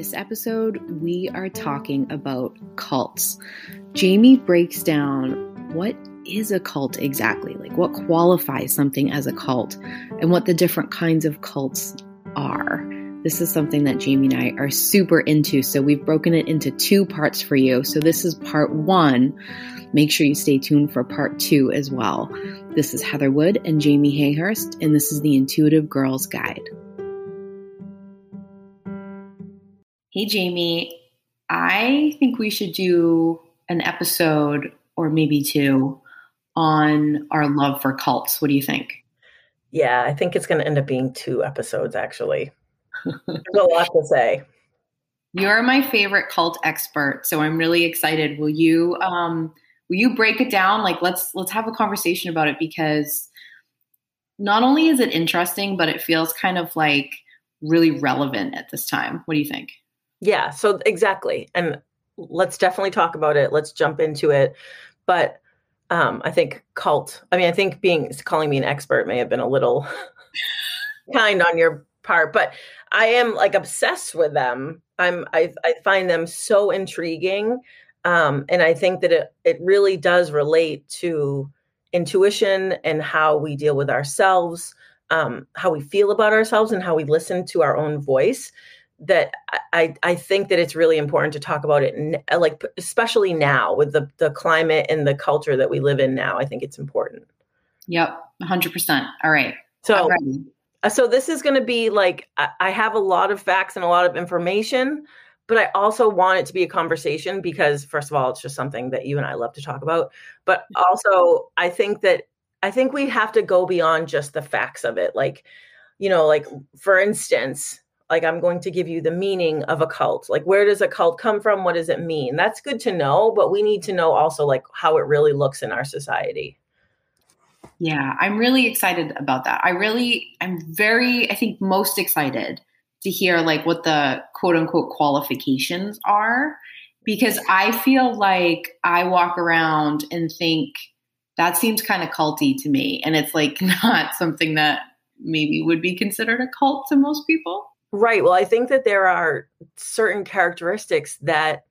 this episode, we are talking about cults. Jamie breaks down what is a cult exactly, like what qualifies something as a cult, and what the different kinds of cults are. This is something that Jamie and I are super into, so we've broken it into two parts for you. So this is part one. Make sure you stay tuned for part two as well. This is Heather Wood and Jamie Hayhurst, and this is the Intuitive Girls Guide. Hey, Jamie, I think we should do an episode or maybe two on our love for cults. What do you think? Yeah, I think it's going to end up being two episodes actually. There's a lot to say. You're my favorite cult expert, so I'm really excited. Will you um will you break it down? Like let's let's have a conversation about it because not only is it interesting, but it feels kind of like really relevant at this time. What do you think? Yeah, so exactly. And let's definitely talk about it. Let's jump into it. But um, I think cult, I mean, I think being calling me an expert may have been a little kind on your part, but I am like obsessed with them. I'm I, I find them so intriguing. Um, and I think that it it really does relate to intuition and how we deal with ourselves, um, how we feel about ourselves, and how we listen to our own voice that I, I think that it's really important to talk about it uh, like especially now with the the climate and the culture that we live in now i think it's important. Yep 100% all right. So uh, so this is going to be like i have a lot of facts and a lot of information but i also want it to be a conversation because first of all it's just something that you and i love to talk about. But also i think that i think we have to go beyond just the facts of it. Like you know like for instance like i'm going to give you the meaning of a cult. Like where does a cult come from? What does it mean? That's good to know but we need to know also like how it really looks in our society. Yeah i'm really excited about that. I really i'm very i think most excited to hear like what the quote unquote qualifications are because i feel like i walk around and think that seems kind of culty to me and it's like not something that maybe would be considered a cult to most people Right. Well, I think that there are certain characteristics that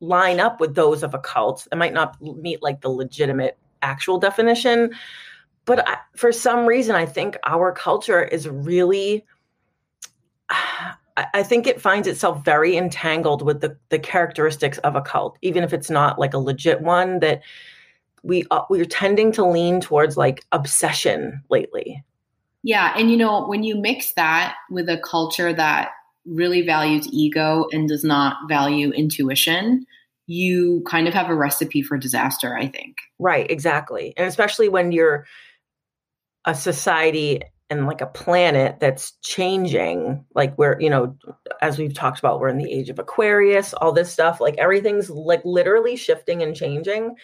line up with those of a cult. It might not meet like the legitimate actual definition, but I, for some reason, I think our culture is really. I think it finds itself very entangled with the, the characteristics of a cult, even if it's not like a legit one. That we uh, we're tending to lean towards like obsession lately. Yeah. And you know, when you mix that with a culture that really values ego and does not value intuition, you kind of have a recipe for disaster, I think. Right, exactly. And especially when you're a society and like a planet that's changing, like we're, you know, as we've talked about, we're in the age of Aquarius, all this stuff, like everything's like literally shifting and changing.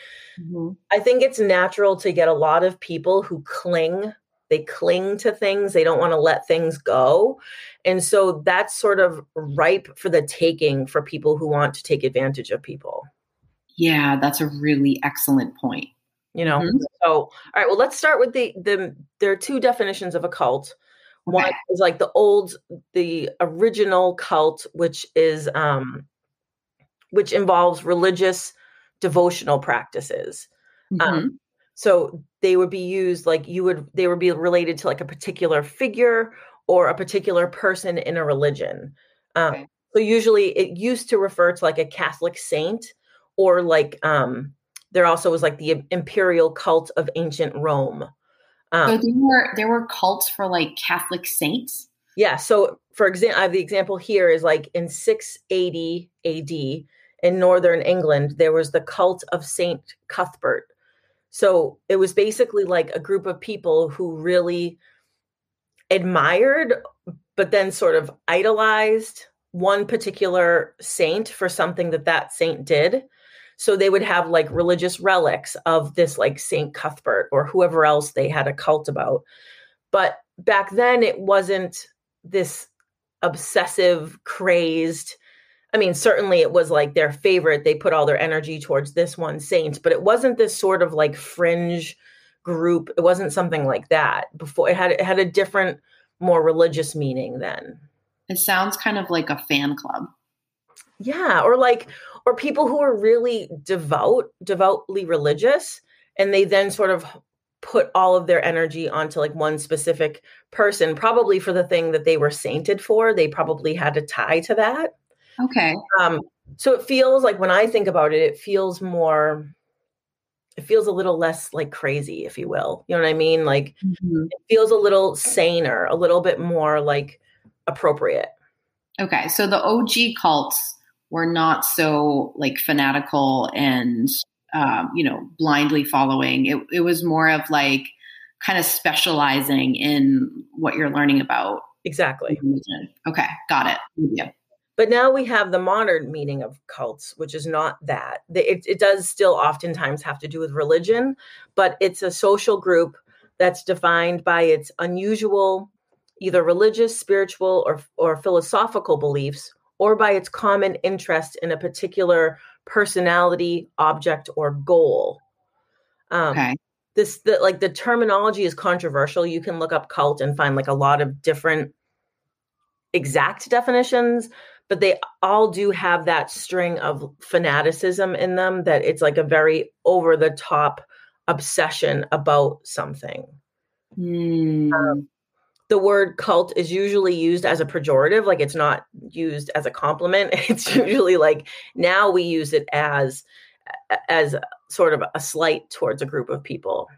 Mm-hmm. I think it's natural to get a lot of people who cling they cling to things they don't want to let things go and so that's sort of ripe for the taking for people who want to take advantage of people yeah that's a really excellent point you know mm-hmm. so all right well let's start with the the there are two definitions of a cult okay. one is like the old the original cult which is um which involves religious devotional practices um, mm-hmm. um so they would be used like you would they would be related to like a particular figure or a particular person in a religion. Um, okay. So usually it used to refer to like a Catholic saint or like um, there also was like the imperial cult of ancient Rome. Um, so there were there were cults for like Catholic saints. Yeah. So for example, I have the example here is like in 680 AD in northern England, there was the cult of Saint Cuthbert, so it was basically like a group of people who really admired, but then sort of idolized one particular saint for something that that saint did. So they would have like religious relics of this like Saint Cuthbert or whoever else they had a cult about. But back then it wasn't this obsessive, crazed, I mean, certainly it was like their favorite. They put all their energy towards this one saint, but it wasn't this sort of like fringe group. It wasn't something like that before. It had it had a different, more religious meaning then. It sounds kind of like a fan club. Yeah, or like or people who are really devout, devoutly religious and they then sort of put all of their energy onto like one specific person probably for the thing that they were sainted for they probably had a tie to that okay um so it feels like when i think about it it feels more it feels a little less like crazy if you will you know what i mean like mm-hmm. it feels a little saner a little bit more like appropriate okay so the og cults were not so like fanatical and um, you know, blindly following. It, it was more of like kind of specializing in what you're learning about. Exactly. Okay, got it. Yeah. But now we have the modern meaning of cults, which is not that. It, it does still oftentimes have to do with religion, but it's a social group that's defined by its unusual, either religious, spiritual, or, or philosophical beliefs, or by its common interest in a particular personality, object, or goal. Um, okay. This the, like the terminology is controversial. You can look up cult and find like a lot of different exact definitions, but they all do have that string of fanaticism in them that it's like a very over the top obsession about something. Mm. Um, the word cult is usually used as a pejorative like it's not used as a compliment. It's usually like now we use it as as sort of a slight towards a group of people.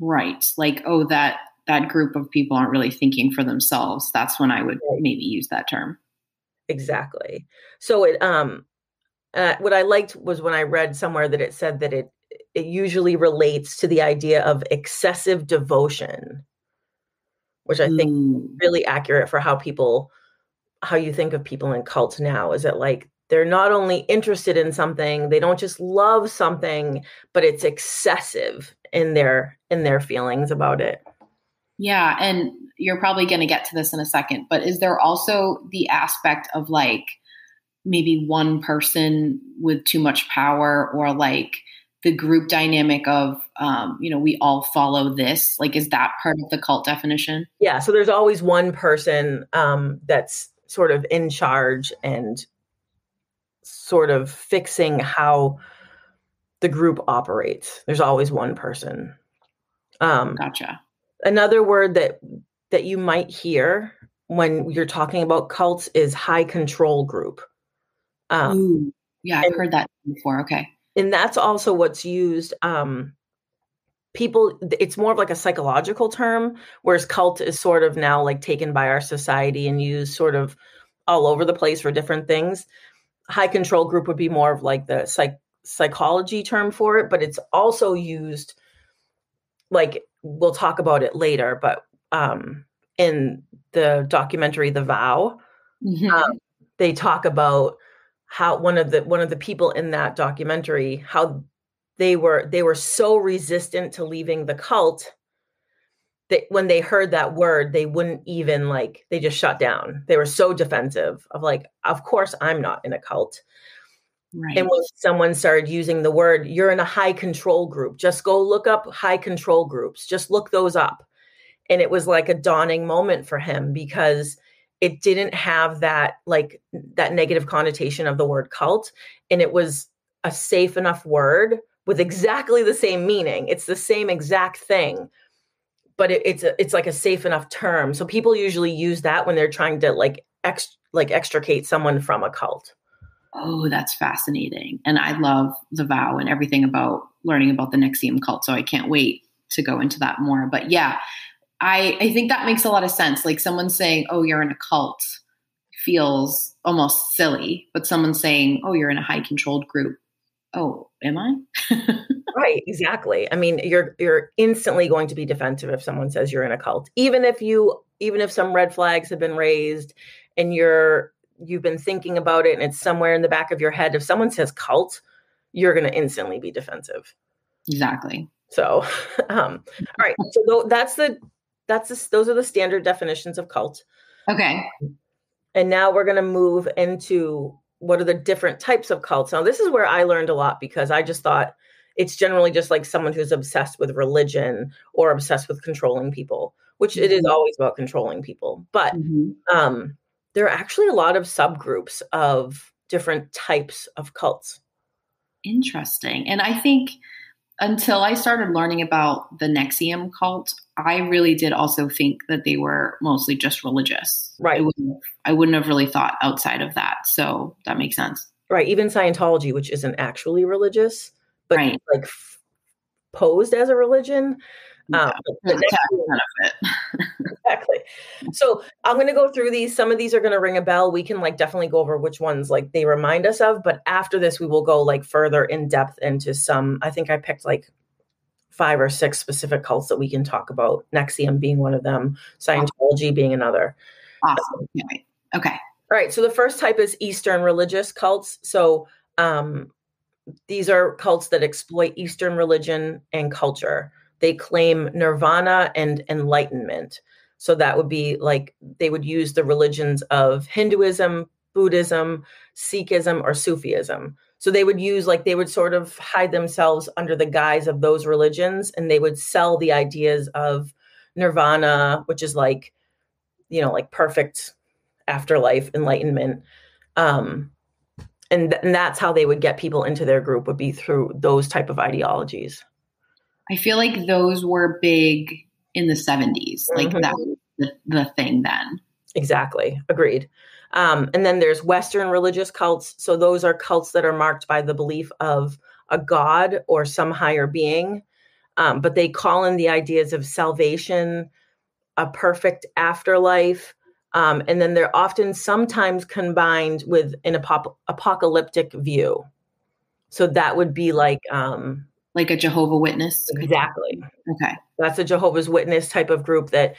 Right. Like oh that that group of people aren't really thinking for themselves. That's when i would maybe use that term exactly so it um uh, what i liked was when i read somewhere that it said that it it usually relates to the idea of excessive devotion which I think mm. really accurate for how people how you think of people in cults now is that like they're not only interested in something they don't just love something but it's excessive in their in their feelings about it yeah and you're probably going to get to this in a second but is there also the aspect of like maybe one person with too much power or like the group dynamic of um, you know we all follow this? Like is that part of the cult definition? Yeah so there's always one person um, that's sort of in charge and sort of fixing how the group operates. There's always one person. Um, gotcha another word that that you might hear when you're talking about cults is high control group. Um, Ooh, yeah i've heard that before okay. and that's also what's used um people it's more of like a psychological term whereas cult is sort of now like taken by our society and used sort of all over the place for different things. High control group would be more of like the psych psychology term for it but it's also used like we'll talk about it later but um in the documentary the vow mm-hmm. um, they talk about how one of the one of the people in that documentary how they were they were so resistant to leaving the cult that when they heard that word they wouldn't even like they just shut down they were so defensive of like of course i'm not in a cult right. and when someone started using the word you're in a high control group just go look up high control groups just look those up. And it was like a dawning moment for him because it didn't have that like that negative connotation of the word cult and it was a safe enough word with exactly the same meaning. It's the same exact thing but it, it's a, it's like a safe enough term. So people usually use that when they're trying to like ex like extricate someone from a cult oh that's fascinating and i love the vow and everything about learning about the NXIVM cult so i can't wait to go into that more but yeah I, I think that makes a lot of sense. Like someone saying, oh, you're in a cult feels almost silly, but someone saying, oh, you're in a high controlled group. Oh, am I? right, exactly. I mean, you're you're instantly going to be defensive if someone says you're in a cult. Even if you even if some red flags have been raised and you're you've been thinking about it and it's somewhere in the back of your head, if someone says cult, you're going to instantly be defensive. Exactly. So, um, all right. So that's the that's the, those are the standard definitions of cult. Okay. And now we're going to move into what are the different types of cults. Now, this is where I learned a lot because I just thought it's generally just like someone who's obsessed with religion or obsessed with controlling people, which mm-hmm. it is mm-hmm. always about controlling people. But mm-hmm. um, there are actually a lot of subgroups of different types of cults. Interesting. And I think until I started learning about the NXIVM cult, I really did also think that they were mostly just religious. Right. I wouldn't, I wouldn't have really thought outside of that. So that makes sense. Right. Even Scientology, which isn't actually religious, but Right. like f- posed as a religion. Yeah. Um, For but the tax benefit. exactly. So I'm going to go through these. Some of these are going to ring a bell. We can like definitely go over which ones like they remind us of. But after this, we will go like further in depth into some. I think I picked like five or six specific cults that we can talk about. NXIVM being one of them, Scientology being another. Awesome. Can't. Okay. All right. So the first type is Eastern religious cults. So um, these are cults that exploit Eastern religion and culture. They claim nirvana and enlightenment. So that would be like they would use the religions of Hinduism, Buddhism, Sikhism, or Sufism. So they would use like they would sort of hide themselves under the guise of those religions and they would sell the ideas of nirvana, which is like, you know, like perfect afterlife enlightenment. Um, and, th- and that's how they would get people into their group would be through those type of ideologies. I feel like those were big in the 70s. Like Mhm. that was the, the thing then. Exactly. Agreed. Um, and then there's Western religious cults. So those are cults that are marked by the belief of a god or some higher being. Um, but they call in the ideas of salvation, a perfect afterlife. Um, and then they're often sometimes combined with an apop- apocalyptic view. So that would be like, um, Like a Jehovah Witness. exactly. Okay. That's a Jehovah's Witness type of group that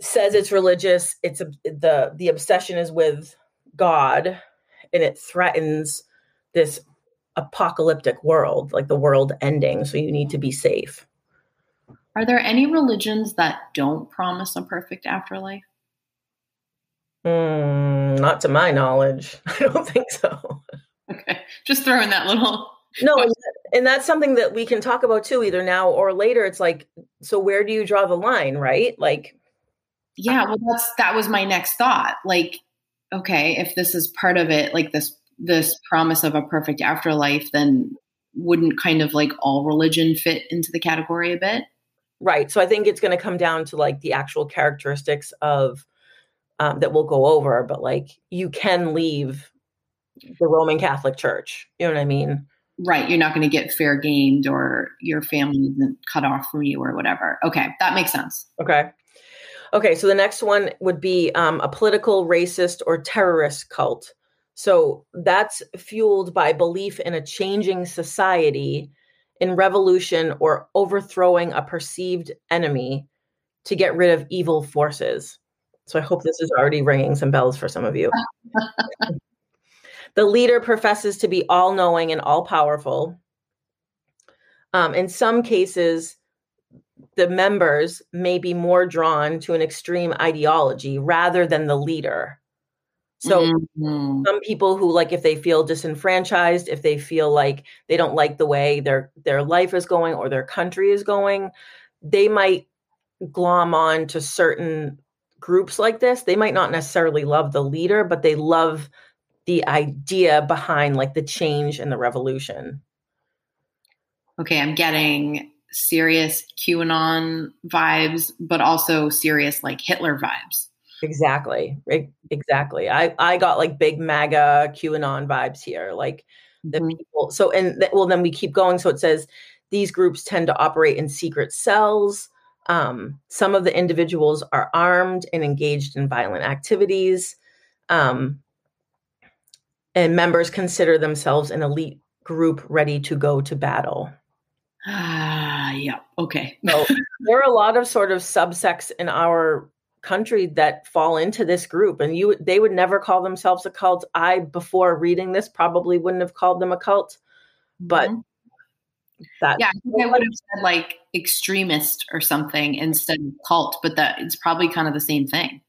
says it's religious. It's a, the the obsession is with God, and it threatens this apocalyptic world, like the world ending. So you need to be safe. Are there any religions that don't promise a perfect afterlife? Mm, not to my knowledge. I don't think so. Okay. Just throwing that little. No, and, and that's something that we can talk about too, either now or later. It's like, so where do you draw the line, right? Like, Yeah. Well, that's, that was my next thought. Like, okay, if this is part of it, like this, this promise of a perfect afterlife, then wouldn't kind of like all religion fit into the category a bit? Right. So I think it's going to come down to like the actual characteristics of um, that we'll go over, but like you can leave the Roman Catholic Church. You know what I mean? Right. You're not going to get fair gamed or your family isn't cut off from you or whatever. Okay. That makes sense. Okay. Okay. So the next one would be um, a political, racist, or terrorist cult. So that's fueled by belief in a changing society, in revolution, or overthrowing a perceived enemy to get rid of evil forces. So I hope this is already ringing some bells for some of you. the leader professes to be all knowing and all powerful. Um, in some cases, the members may be more drawn to an extreme ideology rather than the leader. So Mhm. some people who like if they feel disenfranchised, if they feel like they don't like the way their their life is going or their country is going, they might glom on to certain groups like this. They might not necessarily love the leader, but they love the idea behind like the change and the revolution. okay, I'm getting serious QAnon vibes, but also serious like Hitler vibes. Exactly. Exactly. I I got like big MAGA QAnon vibes here. Like the Mhm. people. So and th- well, then we keep going. So it says these groups tend to operate in secret cells. Um, some of the individuals are armed and engaged in violent activities. Um, and members consider themselves an elite group ready to go to battle. Ah, yeah. Okay. So there are a lot of sort of subsects in our country that fall into this group and you they would never call themselves a cult. I before reading this probably wouldn't have called them a cult, but Mhm. that yeah, I think I would have said like extremist or something instead of cult, but that it's probably kind of the same thing.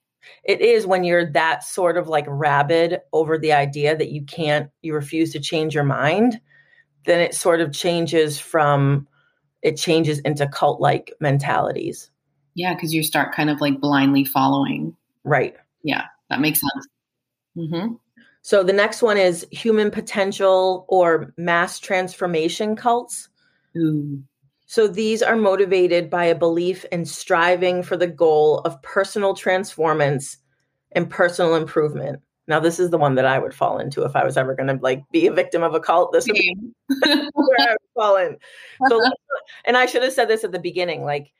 It is when you're that sort of like rabid over the idea that you can't you refuse to change your mind, then it sort of changes from it changes into cult like mentalities. Yeah, because you start kind of like blindly following. Right. Yeah, that makes sense. mm-hmm. So the next one is human potential or mass transformation cults. Ooh. So these are motivated by a belief in striving for the goal of personal transformance and personal improvement. Now, this is the one that I would fall into if I was ever going to like be a victim of a cult. This would be where I would fall in. So, and I should have said this at the beginning. Like,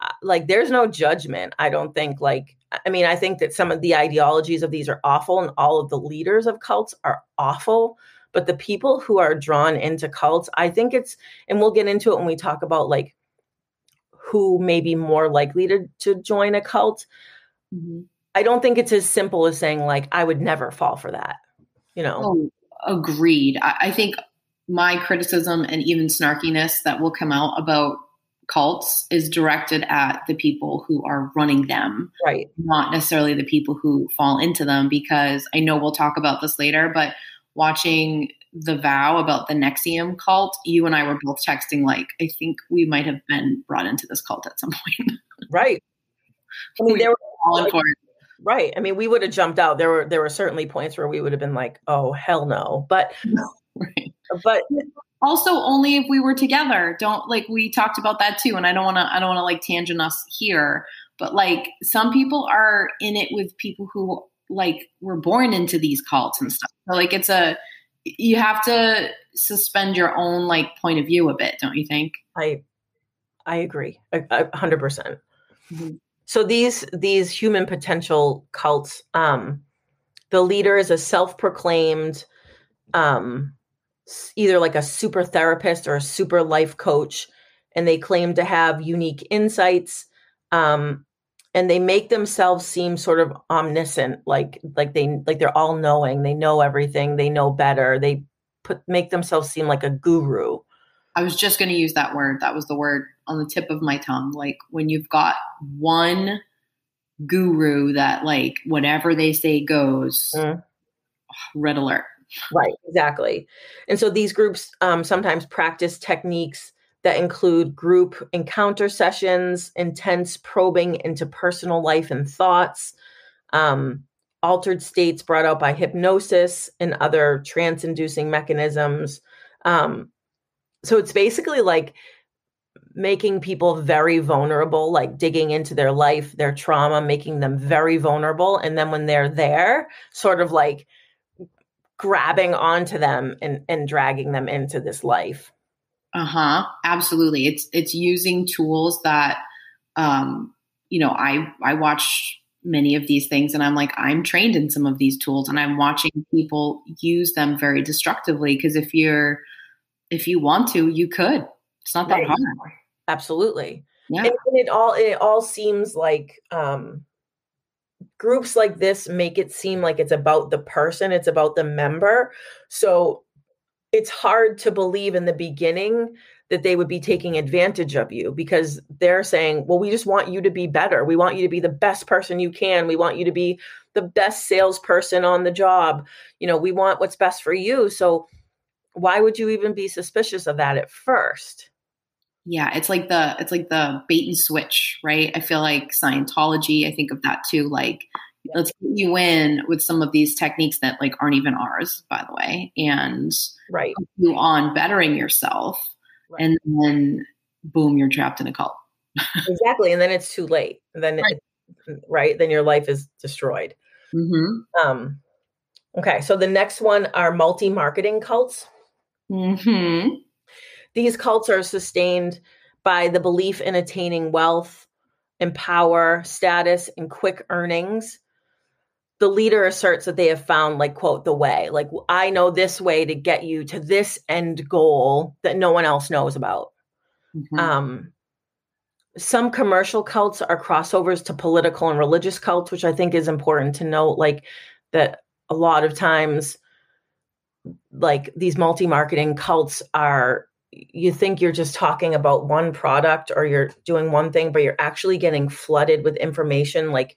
uh, like there's no judgment. I don't think. Like, I mean, I think that some of the ideologies of these are awful, and all of the leaders of cults are awful. But the people who are drawn into cults, I think it's, and we'll get into it when we talk about like who may be more likely to to join a cult. Mm-hmm I don't think it's as simple as saying like I would never fall for that. You know. Oh, agreed. I, I think my criticism and even snarkiness that will come out about cults is directed at the people who are running them, right? Not necessarily the people who fall into them. Because I know we'll talk about this later, but watching the vow about the NXIVM cult, you and I were both texting like, I think we might have been brought into this cult at some point. right. I mean, they were all like, it. Right. I mean, we would have jumped out. There were there were certainly points where we would have been like, "Oh, hell no." But right. but also only if we were together. Don't like we talked about that too and I don't want to I don't want to like tangent us here, but like some people are in it with people who like were born into these cults and stuff. So like it's a you have to suspend your own like point of view a bit, don't you think? I I agree. A 100%. percent mm-hmm so these these human potential cults um the leader is a self-proclaimed um either like a super therapist or a super life coach and they claim to have unique insights um and they make themselves seem sort of omniscient like like they like they're all knowing they know everything they know better they put make themselves seem like a guru I was just going to use that word. That was the word on the tip of my tongue. Like when you've got one guru that, like, whatever they say goes, mm. red alert. Right, exactly. And so these groups um, sometimes practice techniques that include group encounter sessions, intense probing into personal life and thoughts, um, altered states brought out by hypnosis and other trance inducing mechanisms. Um, so it's basically like making people very vulnerable, like digging into their life, their trauma, making them very vulnerable. And then when they're there, sort of like grabbing onto them and, and dragging them into this life. Uh-huh. Absolutely. It's it's using tools that um, you know, I I watch many of these things and I'm like, I'm trained in some of these tools and I'm watching people use them very destructively. Cause if you're if you want to, you could. It's not that right. hard. Absolutely. Yeah. And, and it all it all seems like um groups like this make it seem like it's about the person, it's about the member. So it's hard to believe in the beginning that they would be taking advantage of you because they're saying, well, we just want you to be better. We want you to be the best person you can. We want you to be the best salesperson on the job. You know, we want what's best for you. So why would you even be suspicious of that at first? Yeah, it's like the it's like the bait and switch, right? I feel like Scientology, I think of that too. Like let's get you in with some of these techniques that like aren't even ours, by the way, and right you on bettering yourself, right. and then boom, you're trapped in a cult. exactly, and then it's too late. Then right. It, right, then your life is destroyed. Mm-hmm. Um, okay, so the next one are multi marketing cults. Mm-hmm. These cults are sustained by the belief in attaining wealth and power, status, and quick earnings. The leader asserts that they have found, like, quote, the way. Like, I know this way to get you to this end goal that no one else knows about. Mm-hmm. Um, some commercial cults are crossovers to political and religious cults, which I think is important to note. Like, that a lot of times like these multi-marketing cults are you think you're just talking about one product or you're doing one thing but you're actually getting flooded with information like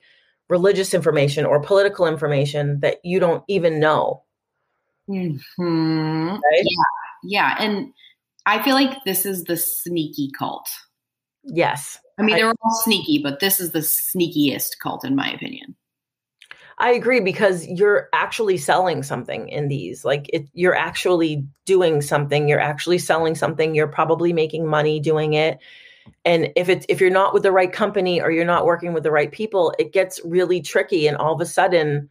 religious information or political information that you don't even know mm-hmm. right? yeah yeah and i feel like this is the sneaky cult yes i mean they're all sneaky but this is the sneakiest cult in my opinion I agree because you're actually selling something in these. Like it, you're actually doing something. You're actually selling something. You're probably making money doing it. And if it's if you're not with the right company or you're not working with the right people, it gets really tricky. And all of a sudden,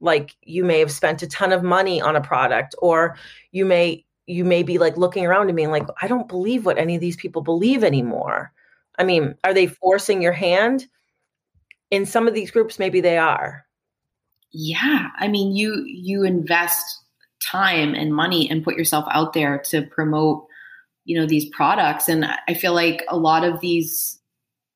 like you may have spent a ton of money on a product, or you may you may be like looking around and being like, I don't believe what any of these people believe anymore. I mean, are they forcing your hand? In some of these groups, maybe they are. Yeah. I mean, you you invest time and money and put yourself out there to promote, you know, these products. And I feel like a lot of these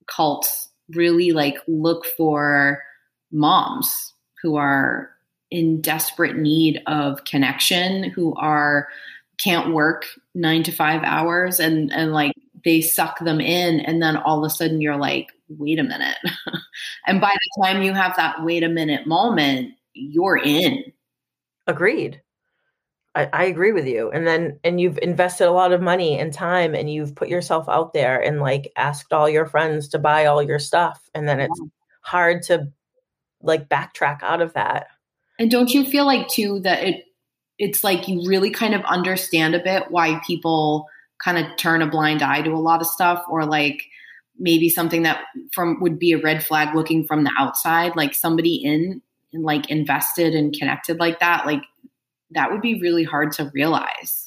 cults really like look for moms who are in desperate need of connection, who are can't work nine to five hours and and like they suck them in. And then all of a sudden you're like wait a minute. And by the time you have that wait a minute moment you're in. Agreed I, I, agree with you. And then and you've invested a lot of money and time and you've put yourself out there and like asked all your friends to buy all your stuff. And then it's hard to like backtrack out of that. And don't you feel like too that it it's like you really kind of understand a bit why people kind of turn a blind eye to a lot of stuff or like maybe something that from would be a red flag looking from the outside like somebody in and like invested and connected like that like that would be really hard to realize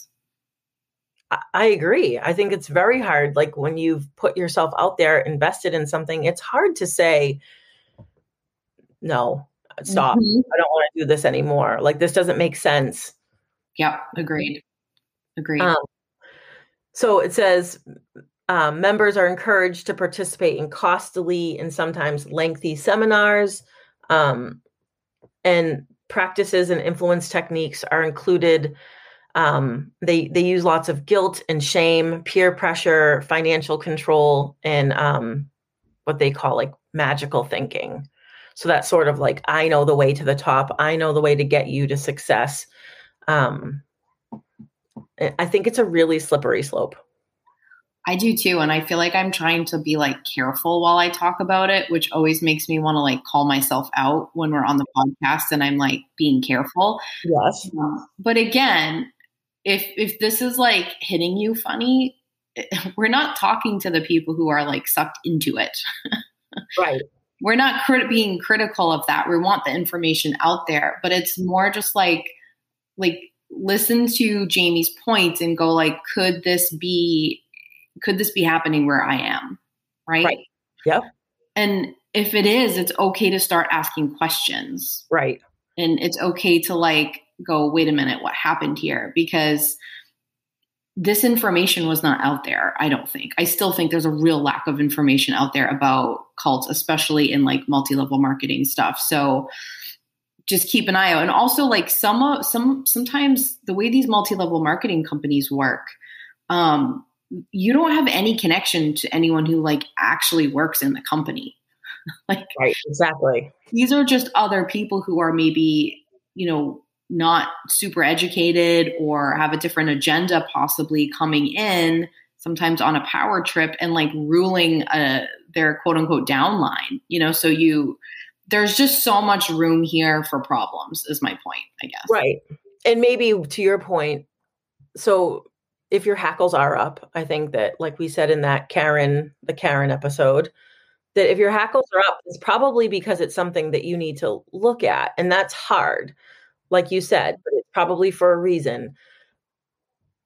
I agree. I think it's very hard. Like when you've put yourself out there, invested in something, it's hard to say, no, stop. Mm-hmm. I don't want to do this anymore. Like this doesn't make sense. Yep, agreed. Agreed. Um, so it says um, members are encouraged to participate in costly and sometimes lengthy seminars, um, and practices and influence techniques are included. Um, they they use lots of guilt and shame, peer pressure, financial control, and um, what they call like magical thinking. So that's sort of like I know the way to the top. I know the way to get you to success um, I think it's a really slippery slope. I do too. And I feel like I'm trying to be like careful while I talk about it, which always makes me want to like call myself out when we're on the podcast and I'm like being careful. Yes. Um, but again, if if this is like hitting you funny, we're not talking to the people who are like sucked into it. right. We're not crit- being critical of that. We want the information out there, but it's more just like like listen to Jamie's points and go like, could this be could this be happening where I am? Right. Right. Yep. And if it is, it's okay to start asking questions. Right. And it's okay to like go, wait a minute, what happened here? Because this information was not out there, I don't think. I still think there's a real lack of information out there about cults, especially in like multi level marketing stuff. So, just keep an eye out. And also like some some sometimes the way these multi-level marketing companies work, um, you don't have any connection to anyone who like actually works in the company. like right, exactly. These are just other people who are maybe, you know, not super educated or have a different agenda possibly coming in sometimes on a power trip and like ruling a, uh, their quote unquote downline you know so you there's just so much room here for problems is my point i guess right and maybe to your point so if your hackles are up i think that like we said in that karen the karen episode that if your hackles are up it's probably because it's something that you need to look at and that's hard like you said but it's probably for a reason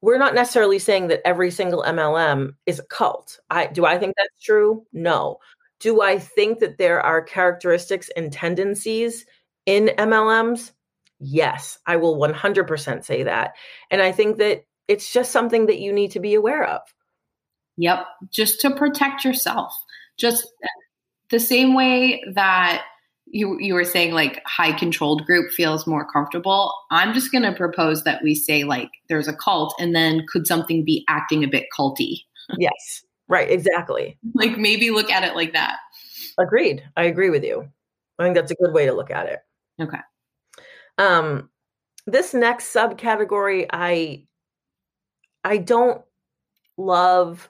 we're not necessarily saying that every single mlm is a cult i do i think that's true no do I think that there are characteristics and tendencies in MLMs? Yes, I will 100% say that. And I think that it's just something that you need to be aware of. Yep, just to protect yourself. Just the same way that you you were saying like high controlled group feels more comfortable. I'm just going to propose that we say like there's a cult and then could something be acting a bit culty? yes. Right, exactly. Like maybe look at it like that. Agreed. I agree with you. I think that's a good way to look at it. Okay. Um this next subcategory I I don't love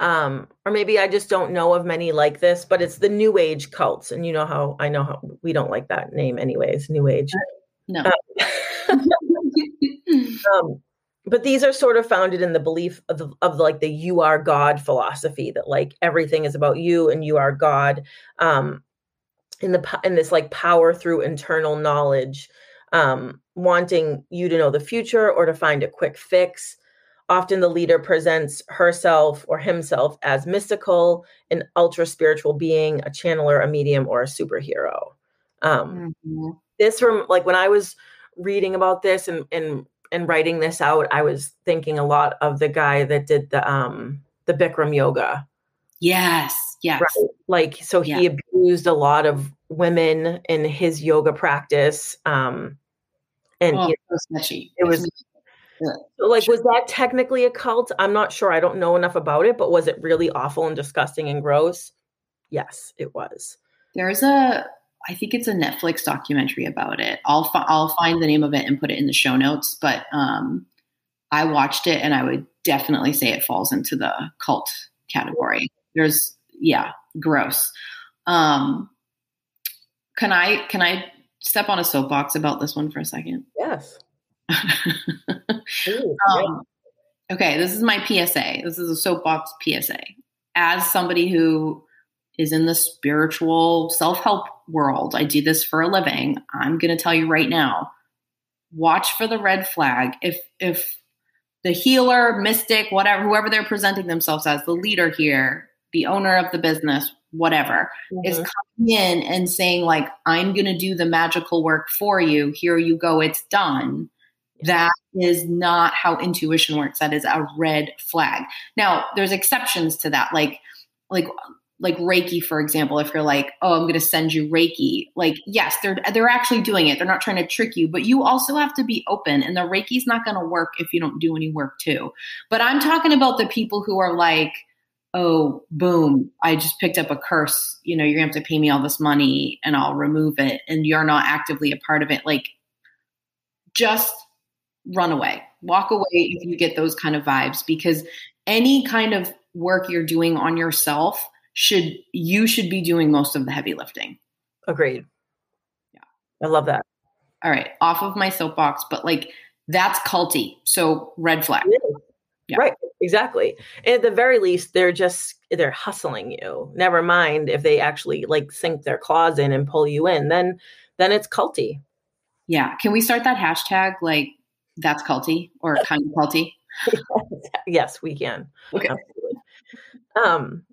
um, or maybe I just don't know of many like this, but it's the New Age cults, and you know how I know how we don't like that name, anyways. New Age. No. Um, um, but these are sort of founded in the belief of, the, of like the you are God philosophy that like everything is about you and you are God. Um, in the in this like power through internal knowledge, um, wanting you to know the future or to find a quick fix Often the leader presents herself or himself as mystical, an ultra spiritual being, a channeler, a medium, or a superhero. Um, mm-hmm. This from like when I was reading about this and and and writing this out, I was thinking a lot of the guy that did the um the Bikram yoga. Yes, yes. Right? Like so he yeah. abused a lot of women in his yoga practice. Um and oh, he, it was like, was that technically a cult? I'm not sure. I don't know enough about it, but was it really awful and disgusting and gross? Yes, it was. There's a, I think it's a Netflix documentary about it. I'll fi- I'll find the name of it and put it in the show notes. But um, I watched it, and I would definitely say it falls into the cult category. There's, yeah, gross. Um, can I can I step on a soapbox about this one for a second? Yes. um, okay, this is my PSA. This is a soapbox PSA. As somebody who is in the spiritual self help world, I do this for a living. I'm going to tell you right now watch for the red flag. If, if, the healer, mystic, whatever, whoever they're presenting themselves as, the leader here, the owner of the business, whatever, mm-hmm. is coming in and saying, like, I'm going to do the magical work for you. Here you go. It's done that is not how intuition works. That is a red flag. Now, there's exceptions to that, like like like Reiki, for example. If you're like, oh, I'm going to send you Reiki, like yes, they're they're actually doing it. They're not trying to trick you, but you also have to be open. And the Reiki's not going to work if you don't do any work too. But I'm talking about the people who are like. Oh, boom, I just picked up a curse. You know, you're gonna have to pay me all this money and I'll remove it. And you're not actively a part of it. Like, just run away. Walk away if you get those kind of vibes because any kind of work you're doing on yourself should you should be doing most of the heavy lifting. Agreed. Yeah. I love that. All right, off of my soapbox, but like that's culty. So red flag. Yeah. Right, exactly. And at the very least, they're just they're hustling you. Never mind if they actually like sink their claws in and pull you in, then then it's culty. Yeah. Can we start that hashtag like that's culty or kind of culty? yes, we can. Okay. Absolutely. Um,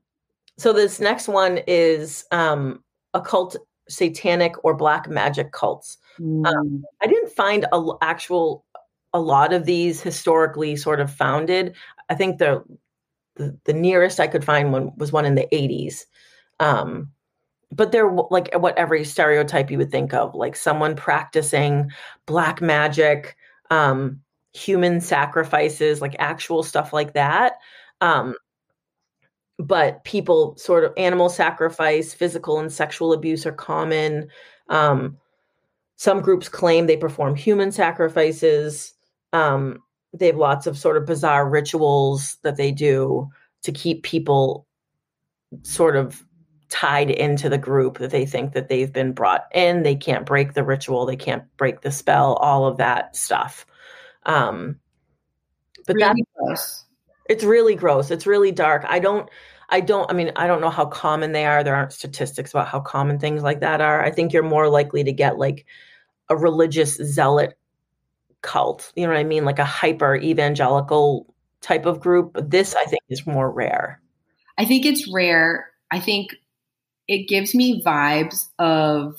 so this next one is um, occult, satanic, or black magic cults. Um, mm. Um, I didn't find a actual a lot of these historically sort of founded. I think the the, the nearest I could find one was one in the 80s. Um, but they're like what every stereotype you would think of, like someone practicing black magic, um, human sacrifices, like actual stuff like that. Um, but people sort of animal sacrifice, physical and sexual abuse are common. Um, some groups claim they perform human sacrifices. Um, they have lots of sort of bizarre rituals that they do to keep people sort of tied into the group that they think that they've been brought in. They can't break the ritual. They can't break the spell all of that stuff. Um but really gross. it's really gross. It's really dark. I don't i don't i mean i don't know how common they are. There aren't statistics about how common things like that are. I think you're more likely to get like a religious zealot cult you know what i mean? Like a hyper evangelical type of group. This i think is more rare. I think it's rare. I think it gives me vibes of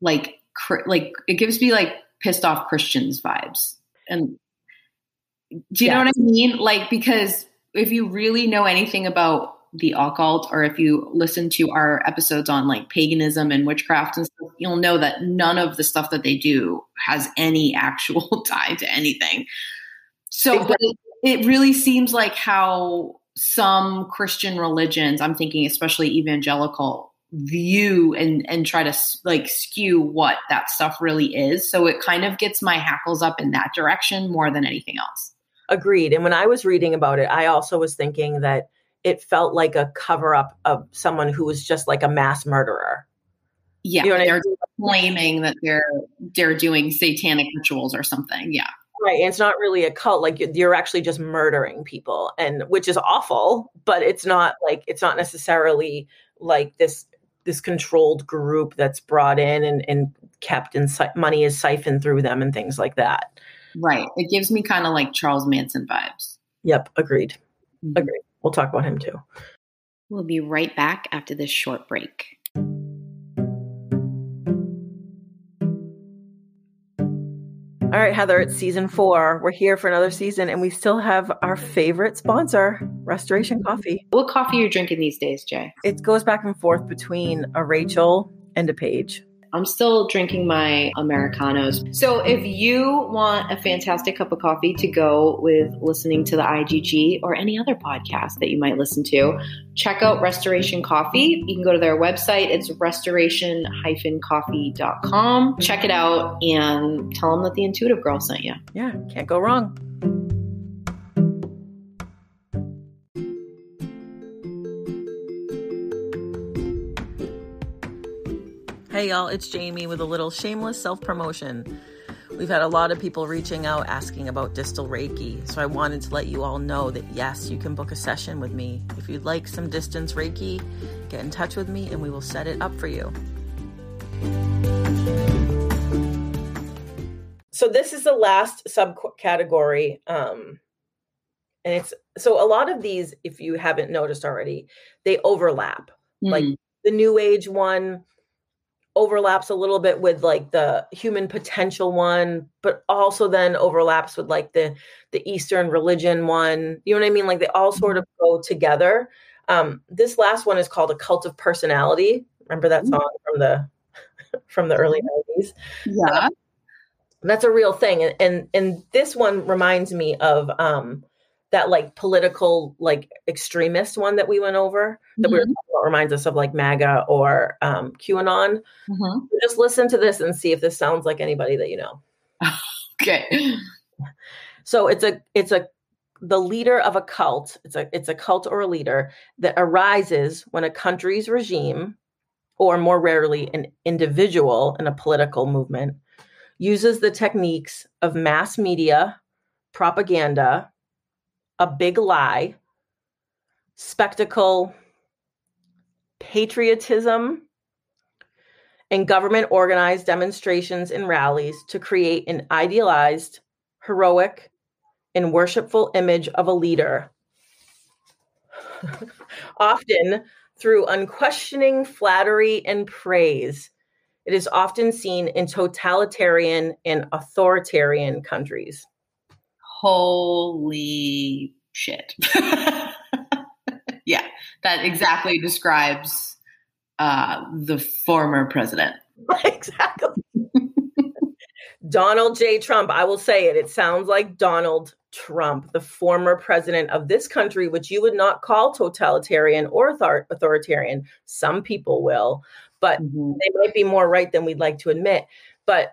like like it gives me like pissed off Christians vibes. And do you know what I mean? Like because if you really know anything about the occult or if you listen to our episodes on like paganism and witchcraft and stuff, you'll know that none of the stuff that they do has any actual tie to anything. So but it, it really seems like how some Christian religions, I'm thinking especially evangelical, view and and try to like skew what that stuff really is. So it kind of gets my hackles up in that direction more than anything else. Agreed. And when I was reading about it, I also was thinking that it felt like a cover up of someone who was just like a mass murderer. Yeah, you know they're I mean? claiming that they're they're doing satanic rituals or something. Yeah. Right. And it's not really a cult. Like you're actually just murdering people and which is awful, but it's not like it's not necessarily like this this controlled group that's brought in and, and kept and si- money is siphoned through them and things like that. Right. It gives me kind of like Charles Manson vibes. Yep. Agreed. Mm-hmm. Agreed. We'll talk about him too. We'll be right back after this short break. All right, Heather, it's season four. We're here for another season, and we still have our favorite sponsor, Restoration Coffee. What coffee are you drinking these days, Jay? It goes back and forth between a Rachel and a Paige. I'm still drinking my Americanos. So if you want a fantastic cup of coffee to go with listening to the IGG or any other podcast that you might listen to, check out Restoration Coffee. You can go to their website. It's restoration-coffee.com. Check it out and tell them that the Intuitive Girl sent you. Yeah, can't go wrong. Hey y'all, it's Jamie with a little shameless self promotion. We've had a lot of people reaching out asking about distance Reiki, so I wanted to let you all know that yes, you can book a session with me. If you'd like some distance Reiki, get in touch with me and we will set it up for you. So this is the last subcategory um and it's so a lot of these if you haven't noticed already, they overlap. Mm. Like the new age one overlaps a little bit with like the human potential one but also then overlaps with like the the eastern religion one. You know what i mean? Like they all sort of go together. Um this last one is called a cult of personality. Remember that song from the from the early 90s yeah. Um, that's a real thing and, and and this one reminds me of um that like political like extremist one that we went over that mm-hmm. we were about reminds us of like MAGA or um, QAnon. Mm-hmm. Just listen to this and see if this sounds like anybody that you know. okay. So it's a it's a the leader of a cult. It's a it's a cult or a leader that arises when a country's regime, or more rarely an individual in a political movement, uses the techniques of mass media, propaganda, a big lie, spectacle, patriotism, and government organized demonstrations and rallies to create an idealized, heroic, and worshipful image of a leader. often through unquestioning flattery and praise. It is often seen in totalitarian and authoritarian countries holy shit. yeah, that exactly describes uh, the former president. exactly. Donald J. Trump. I will say it. It sounds like Donald Trump, the former president of this country, which you would not call totalitarian or author- authoritarian. Some people will, but mm-hmm. they might be more right than we'd like to admit. But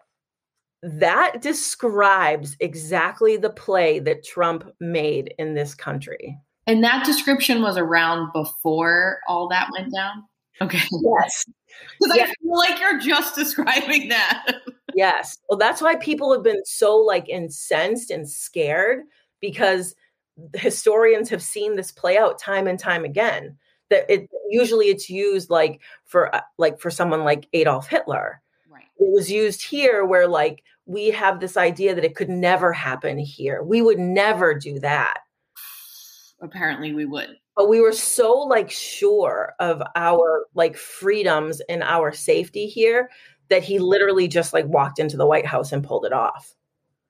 that describes exactly the play that Trump made in this country. And that description was around before all that went down? Okay. Yes. Because yes. I feel like you're just describing that. yes. Well, that's why people have been so like incensed and scared because historians have seen this play out time and time again. That it usually it's used like for uh, like for someone like Adolf Hitler. Right. It was used here where like we have this idea that it could never happen here. We would never do that. Apparently we would. But we were so like sure of our like freedoms and our safety here that he literally just like walked into the White House and pulled it off.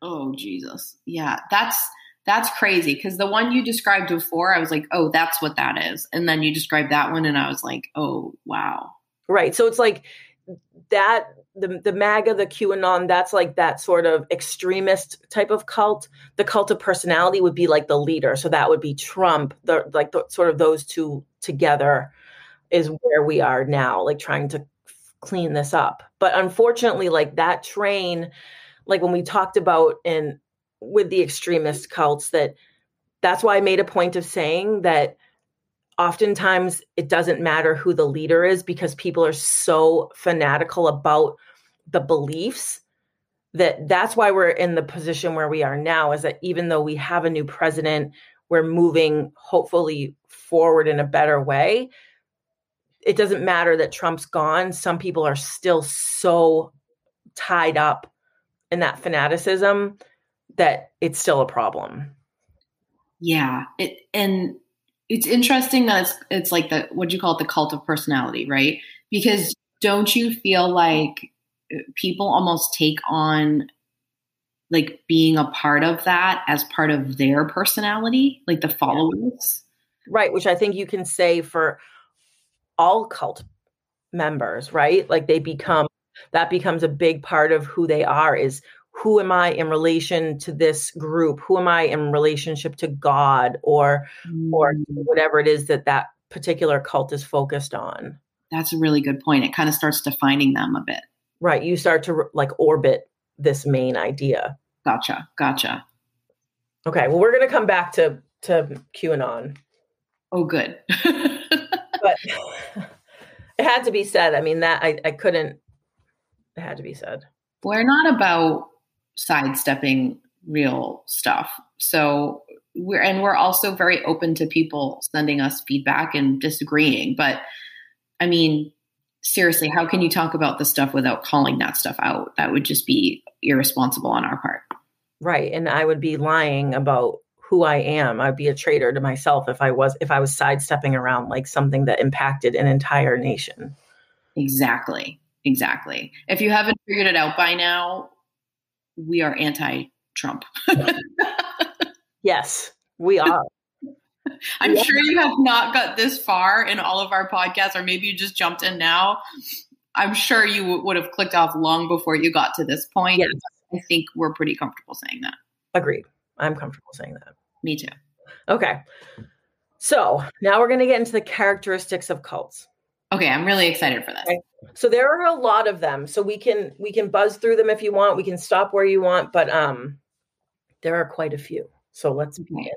Oh Jesus. Yeah, that's that's crazy because the one you described before I was like, "Oh, that's what that is." And then you described that one and I was like, "Oh, wow." Right. So it's like that the the MAGA, the QAnon, that's like that sort of extremist type of cult. The cult of personality would be like the leader, so that would be Trump. The like the, sort of those two together is where we are now, like trying to clean this up. But unfortunately, like that train, like when we talked about in with the extremist cults, that that's why I made a point of saying that oftentimes it doesn't matter who the leader is because people are so fanatical about the beliefs that that's why we're in the position where we are now is that even though we have a new president we're moving hopefully forward in a better way. It doesn't matter that trump's gone. Some people are still so tied up in that fanaticism that it's still a problem. Yeah it and it's interesting that it's it's like the what do you call it the cult of personality right because don't you feel like people almost take on like being a part of that as part of their personality, like the followers. Right, which I think you can say for all cult members, right? Like they become that becomes a big part of who they are is who am I in relation to this group? Who am I in relationship to God or mm. or whatever it is that that particular cult is focused on? That's a really good point. It kind of starts defining them a bit. Right. You start to like orbit this main idea. Gotcha. Gotcha. Okay. Well, we're going to come back to to QAnon. Oh, good. but it had to be said. I mean, that I, I couldn't. It had to be said. We're not about sidestepping real stuff. So we're and we're also very open to people sending us feedback and disagreeing. But I mean, seriously, how can you talk about this stuff without calling that stuff out? That would just be irresponsible on our part. Right. And I would be lying about who I am. I'd be a traitor to myself if I was if I was sidestepping around like something that impacted an entire nation. Exactly. Exactly. If you haven't figured it out by now, we are anti-Trump. yes, we are. I'm yeah. sure you have not got this far in all of our podcasts, or maybe you just jumped in now. I'm sure you w- would have clicked off long before you got to this point. Yes. I think we're pretty comfortable saying that. Agreed. I'm comfortable saying that. Me too. Okay. So now we're going to get into the characteristics of cults. Okay, I'm really excited for this. Okay. So there are a lot of them. So we can we can buzz through them if you want. We can stop where you want, but um there are quite a few. So let's begin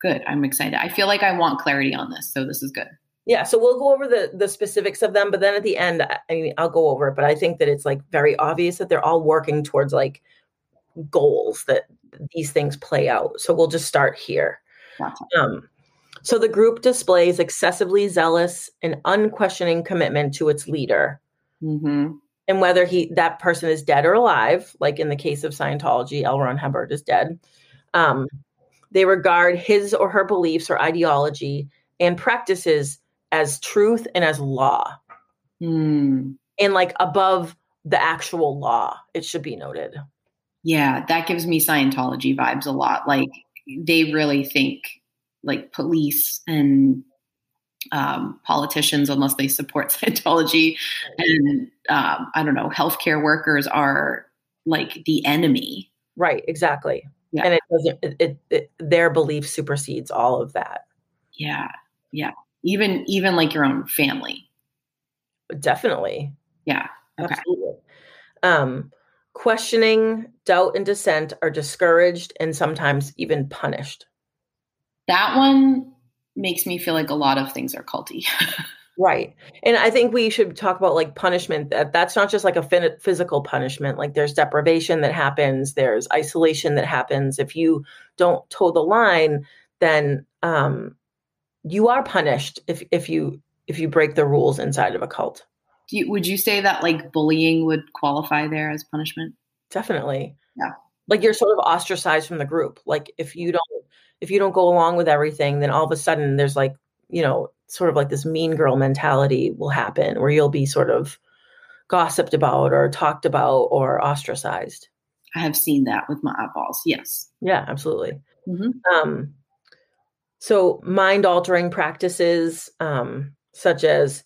good. I'm excited. I feel like I want clarity on this, so this is good. Yeah, so we'll go over the the specifics of them, but then at the end, I mean, I'll go over it. But I think that it's like very obvious that they're all working towards like goals that these things play out. So we'll just start here. Gotcha. Um, so the group displays excessively zealous and unquestioning commitment to its leader. Mm-hmm. And whether he that person is dead or alive, like in the case of Scientology, L. Ron Hubbard is dead. Um, they regard his or her beliefs or ideology and practices as truth and as law. Mm. And like above the actual law, it should be noted. Yeah, that gives me Scientology vibes a lot. Like they really think like police and um, politicians, unless they support Scientology, and um, I don't know, healthcare workers are like the enemy. Right, exactly. Yeah. and it doesn't it, it, it, their belief supersedes all of that. Yeah yeah. Even even like your own family. Definitely. Yeah okay. Absolutely. um questioning doubt and dissent are discouraged and sometimes even punished that one makes me feel like a lot of things are culty Right. And I think we should talk about like punishment. That that's not just like a physical punishment. Like there's deprivation that happens, there's isolation that happens. If you don't toe the line, then um, you are punished if if you if you break the rules inside of a cult. You, would you say that like bullying would qualify there as punishment? Definitely. Yeah. Like you're sort of ostracized from the group. Like if you don't if you don't go along with everything, then all of a sudden there's like, you know, sort of like this mean girl mentality will happen where you'll be sort of gossiped about or talked about or ostracized. I have seen that with my eyeballs. Yes. Yeah, absolutely. Mm-hmm. Um, so, mind altering practices um, such as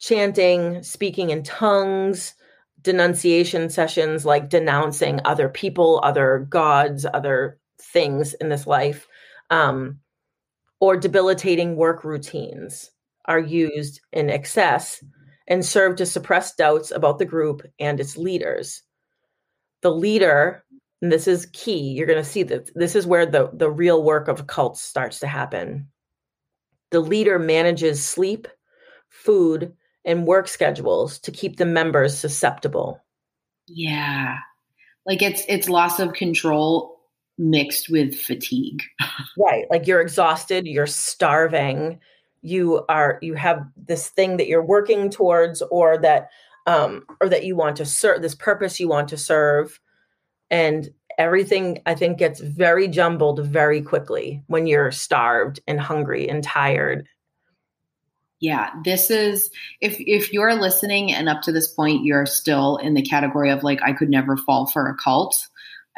chanting, speaking in tongues, denunciation sessions like denouncing other people, other gods, other things in this life, um, or debilitating work routines are used in excess and serve to suppress doubts about the group and its leaders. The leader, and this is key, you're going to see that this is where the, the real work of cults starts to happen. the leader manages sleep, food, and work schedules to keep the members susceptible. Yeah. Like it's it's loss of control mixed with fatigue. right. Like you're exhausted, you're starving, you are you have this thing that you're working towards or that um or that you want to serve this purpose you want to serve and everything I think gets very jumbled very quickly when you're starved and hungry and tired yeah this is if if you're listening and up to this point you're still in the category of like i could never fall for a cult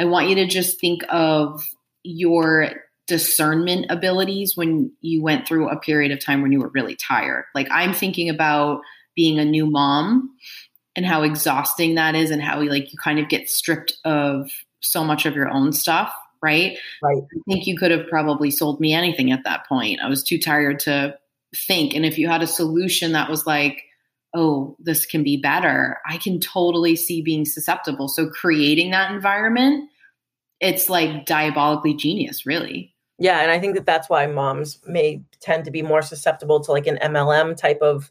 i want you to just think of your discernment abilities when you went through a period of time when you were really tired like i'm thinking about being a new mom and how exhausting that is and how we like you kind of get stripped of so much of your own stuff right right i think you could have probably sold me anything at that point i was too tired to think. And if you had a solution that was like, oh, this can be better, I can totally see being susceptible. So creating that environment, it's like diabolically genius, really. Yeah, and I think that that's why moms may tend to be more susceptible to like an MLM type of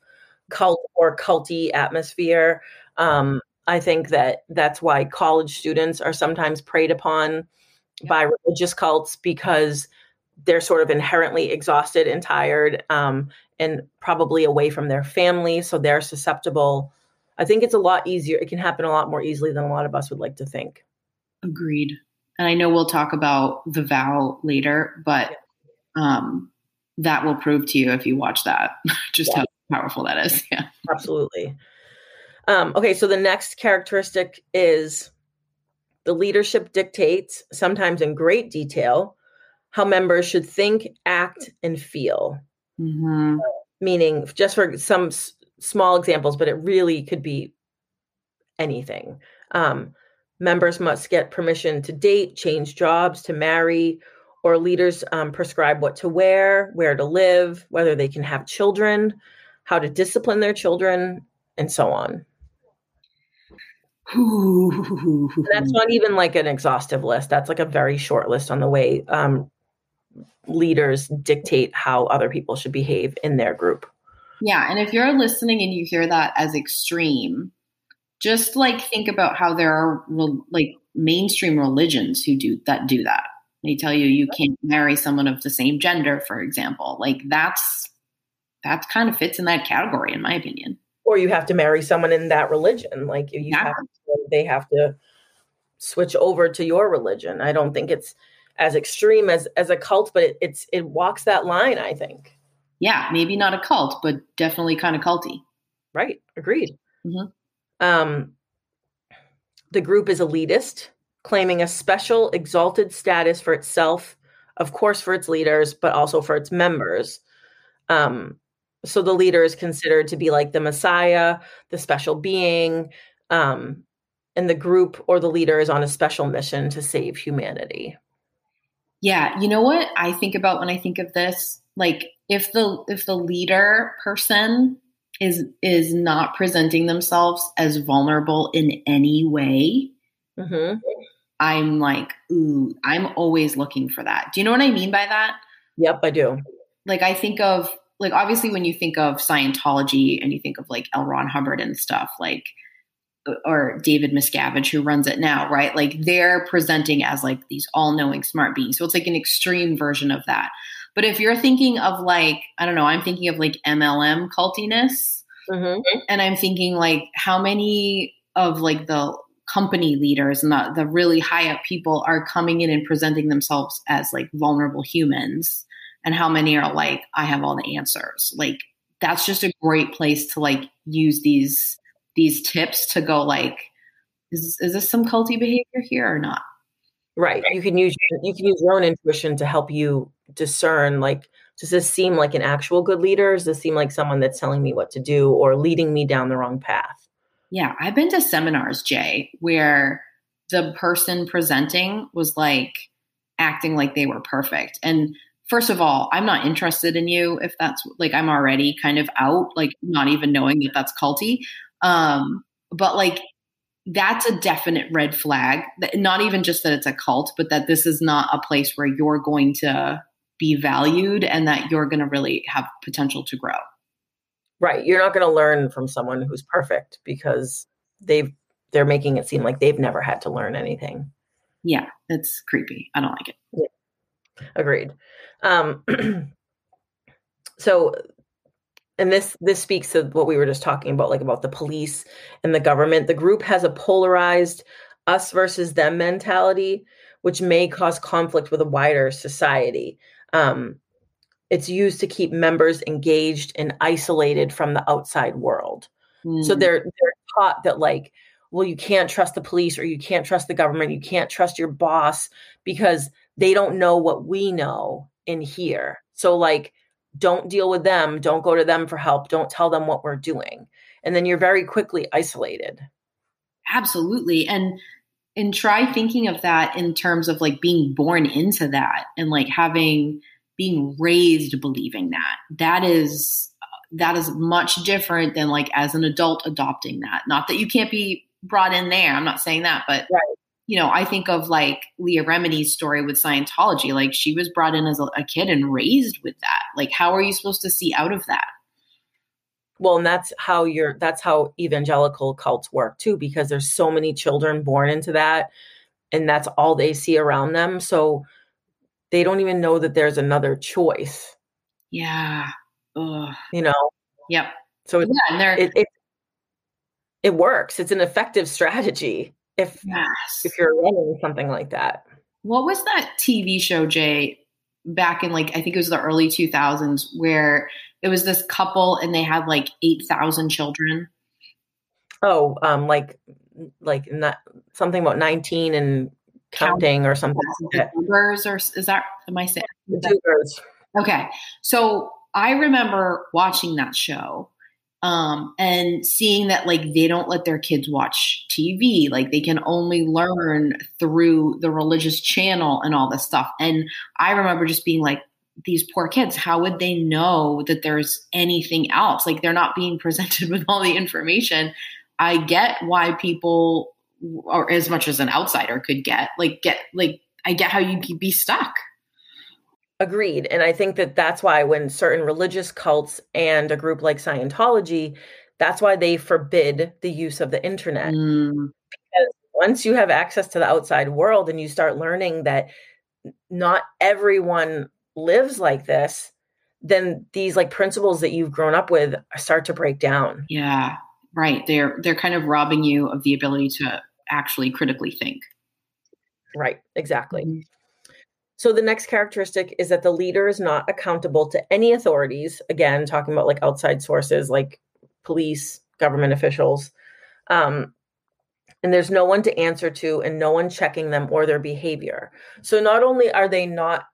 cult or culty atmosphere. Um, I think that that's why college students are sometimes preyed upon yeah. by religious cults because they're sort of inherently exhausted and tired um, and probably away from their family. So they're susceptible. I think it's a lot easier. It can happen a lot more easily than a lot of us would like to think. Agreed. And I know we'll talk about the vow later, but um, that will prove to you if you watch that just yeah. how powerful that is. Yeah. Absolutely. Um, okay, so the next characteristic is the leadership dictates, sometimes in great detail, how members should think, act, and feel. Mm-hmm. Meaning, just for some s- small examples, but it really could be anything. Um, members must get permission to date, change jobs, to marry, or leaders um, prescribe what to wear, where to live, whether they can have children, how to discipline their children, and so on. that's not even like an exhaustive list. That's like a very short list on the way um, leaders dictate how other people should behave in their group. Yeah. And if you're listening and you hear that as extreme, just like think about how there are like mainstream religions who do that do that. They tell you you can't marry someone of the same gender, for example. Like that's that kind of fits in that category, in my opinion. Or you have to marry someone in that religion. Like you yeah. have to, they have to switch over to your religion. I don't think it's as extreme as as a cult, but it, it's it walks that line. I think. Yeah, maybe not a cult, but definitely kind of culty. Right. Agreed. Mm-hmm. Um, the group is elitist, claiming a special exalted status for itself, of course, for its leaders, but also for its members. Um, so the leader is considered to be like the messiah, the special being, um, and the group or the leader is on a special mission to save humanity. Yeah, you know what I think about when I think of this? Like if the if the leader person is is not presenting themselves as vulnerable in any way, mm-hmm. I'm like, ooh, I'm always looking for that. Do you know what I mean by that? Yep, I do. Like I think of like obviously when you think of Scientology and you think of like L. Ron Hubbard and stuff, like or David Miscavige who runs it now, right? Like they're presenting as like these all-knowing smart beings. So it's like an extreme version of that. But if you're thinking of like, I don't know, I'm thinking of like MLM cultiness. Mm-hmm. And I'm thinking like how many of like the company leaders and the, the really high up people are coming in and presenting themselves as like vulnerable humans and how many are like i have all the answers like that's just a great place to like use these these tips to go like, is, is this some culty behavior here or not? Right. You can use you can use your own intuition to help you discern like does this seem like an actual good leader? Does this seem like someone that's telling me what to do or leading me down the wrong path? Yeah, I've been to seminars, Jay, where the person presenting was like acting like they were perfect. And first of all, I'm not interested in you if that's like I'm already kind of out, like not even knowing that that's culty. Um, but like that's a definite red flag. Not even just that it's a cult, but that this is not a place where you're going to be valued and that you're going to really have potential to grow. Right. You're not going to learn from someone who's perfect because they've they're making it seem like they've never had to learn anything. Yeah, it's creepy. I don't like it. Yeah. Agreed. Um so and this this speaks to what we were just talking about like about the police and the government. The group has a polarized us versus them mentality which may cause conflict with a wider society. Um, it's used to keep members engaged and isolated from the outside world. Mm. So they're they're taught that like, well, you can't trust the police or you can't trust the government, you can't trust your boss because they don't know what we know in here. So like don't deal with them, don't go to them for help, don't tell them what we're doing. And then you're very quickly isolated. Absolutely. And and try thinking of that in terms of like being born into that and like having being raised believing that that is that is much different than like as an adult adopting that not that you can't be brought in there i'm not saying that but right. You know i think of like leah remini's story with scientology like she was brought in as a, a kid and raised with that. Like how are you supposed to see out of that? Well and that's how you're that's how evangelical cults work too because there's so many children born into that and that's all they see around them. So they don't even know that there's another choice. Yeah. Ugh. you know? Yep. So yeah, and they're, it, it, it works. It's an effective strategy if yes. if you're running something like that what was that tv show jay back in like i think it was the early 2000s where it was this couple and they had like 8,000 children. Oh, um, like, like not something about 19 and counting or something. Like or is that, am I saying? The Okay. So I remember watching that show um, and seeing that like they don't let their kids watch TV, like they can only learn through the religious channel and all this stuff. And I remember just being like, these poor kids how would they know that there's anything else? Like they're not being presented with all the information. I get why people or as much as an outsider could get like get like i get how you could be stuck agreed and i think that that's why when certain religious cults and a group like scientology that's why they forbid the use of the internet mm. because once you have access to the outside world and you start learning that not everyone lives like this, then these like principles that you've grown up with start to break down. Yeah, right. They're they're kind of robbing you of the ability to actually critically think. Right, exactly. Mm-hmm. So the next characteristic is that the leader is not accountable to any authorities. Again, talking about like outside sources like police, government officials. Um, and there's no one to answer to and no one checking them or their behavior. So not only are they not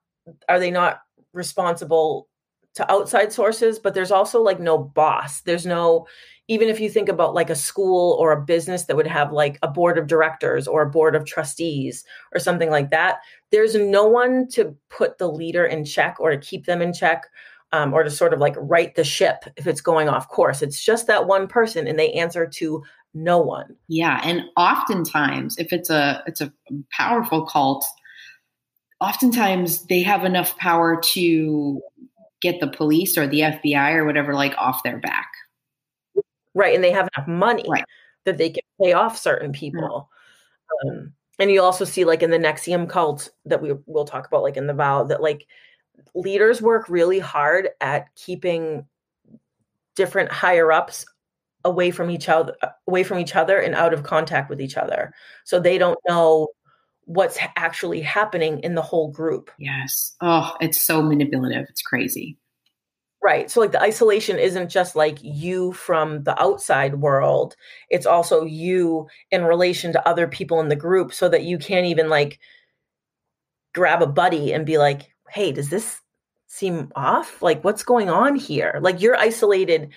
are they not responsible to outside sources but there's also like no boss there's no even if you think about like a school or a business that would have like a board of directors or a board of trustees or something like that there's no one to put the leader in check or to keep them in check um, or to sort of like right the ship if it's going off course it's just that one person and they answer to no one yeah and oftentimes if it's a it's a powerful cult oftentimes they have enough power to get the police or the FBI or whatever like off their back. Right. And they have enough money right. that they can pay off certain people. Um, and you also see like in the NXIVM cult that we will talk about like in the vow that like leaders work really hard at keeping different higher ups away from each other away from each other and out of contact with each other so they don't know what's actually happening in the whole group. Yes. Oh, it's so manipulative. It's crazy. Right. So, like, the isolation isn't just like you from the outside world, it's also you in relation to other people in the group so that you can't even like grab a buddy and be like, hey, does this seem off? Like, what's going on here? Like, you're isolated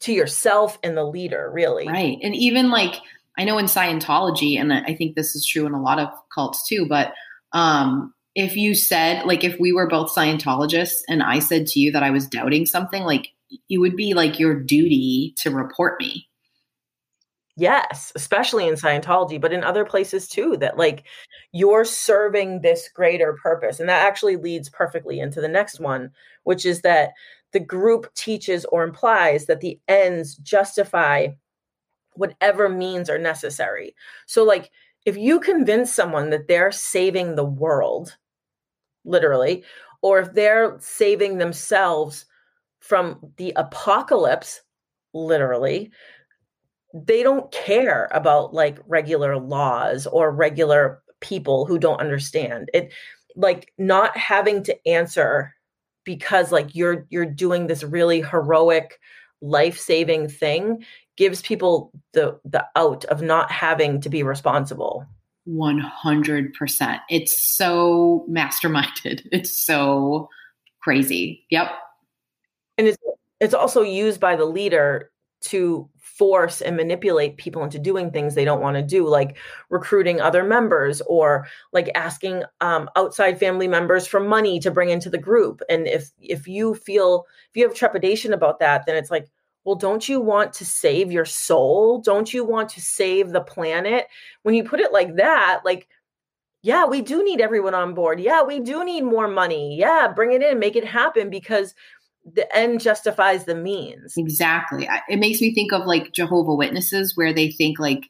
to yourself and the leader, really. Right. And even like, I know in Scientology, and I think this is true in a lot of cults too, but um, if you said, like, if we were both Scientologists and I said to you that I was doubting something, like, it would be like your duty to report me. Yes, especially in Scientology, but in other places too, that like you're serving this greater purpose. And that actually leads perfectly into the next one, which is that the group teaches or implies that the ends justify whatever means are necessary. So, like, if you convince someone that they're saving the world, literally, or if they're saving themselves from the apocalypse, literally, they don't care about like regular laws or regular people who don't understand. It like not having to answer because like you're you're doing this really heroic life-saving thing gives people the the out of not having to be responsible 100% it's so masterminded. It's so crazy. Yep. And it's it's also used by the leader to force and manipulate people into doing things they don't want to do like recruiting other members or like asking um, outside family members for money to bring into the group. And if if you feel if you have trepidation about that then it's like well don't you want to save your soul don't you want to save the planet when you put it like that like yeah we do need everyone on board yeah we do need more money yeah bring it in make it happen because the end justifies the means. Exactly. It makes me think of like Jehovah Witnesses where they think like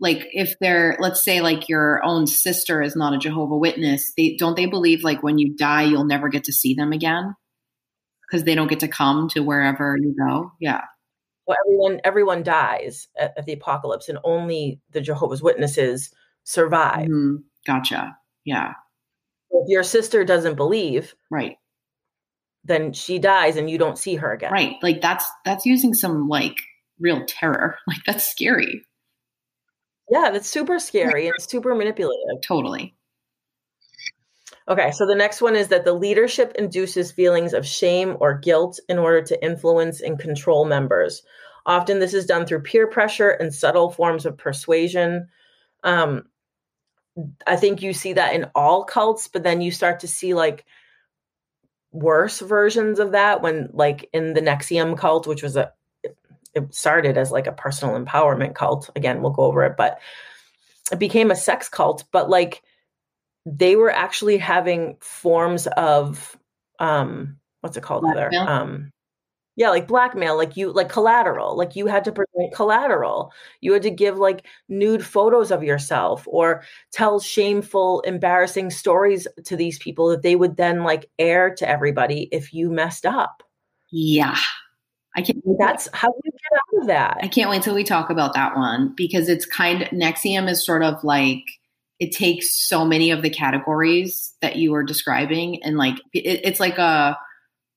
like if they're let's say like your own sister is not a Jehovah Witness, they don't they believe like when you die you'll never get to see them again? Because they don't get to come to wherever you go. Yeah. Well, everyone everyone dies at, at the apocalypse, and only the Jehovah's Witnesses survive. Mm-hmm. Gotcha. Yeah. If your sister doesn't believe, right, then she dies and you don't see her again. Right. Like that's that's using some like real terror. Like that's scary. Yeah, that's super scary and super manipulative. Totally. Okay, so the next one is that the leadership induces feelings of shame or guilt in order to influence and control members. Often this is done through peer pressure and subtle forms of persuasion. Um, I think you see that in all cults, but then you start to see like worse versions of that when like in the NXIVM cult, which was a it started as like a personal empowerment cult. Again, we'll go over it, but it became a sex cult, but like they were actually having forms of um what's it called there? Um yeah like blackmail like you like collateral like you had to present collateral you had to give like nude photos of yourself or tell shameful embarrassing stories to these people that they would then like air to everybody if you messed up yeah I can't. That's how do you get out of that? I can't wait till we talk about that one because it's kind of NXIVM is sort of like it takes so many of the categories that you were describing and like it, it's like a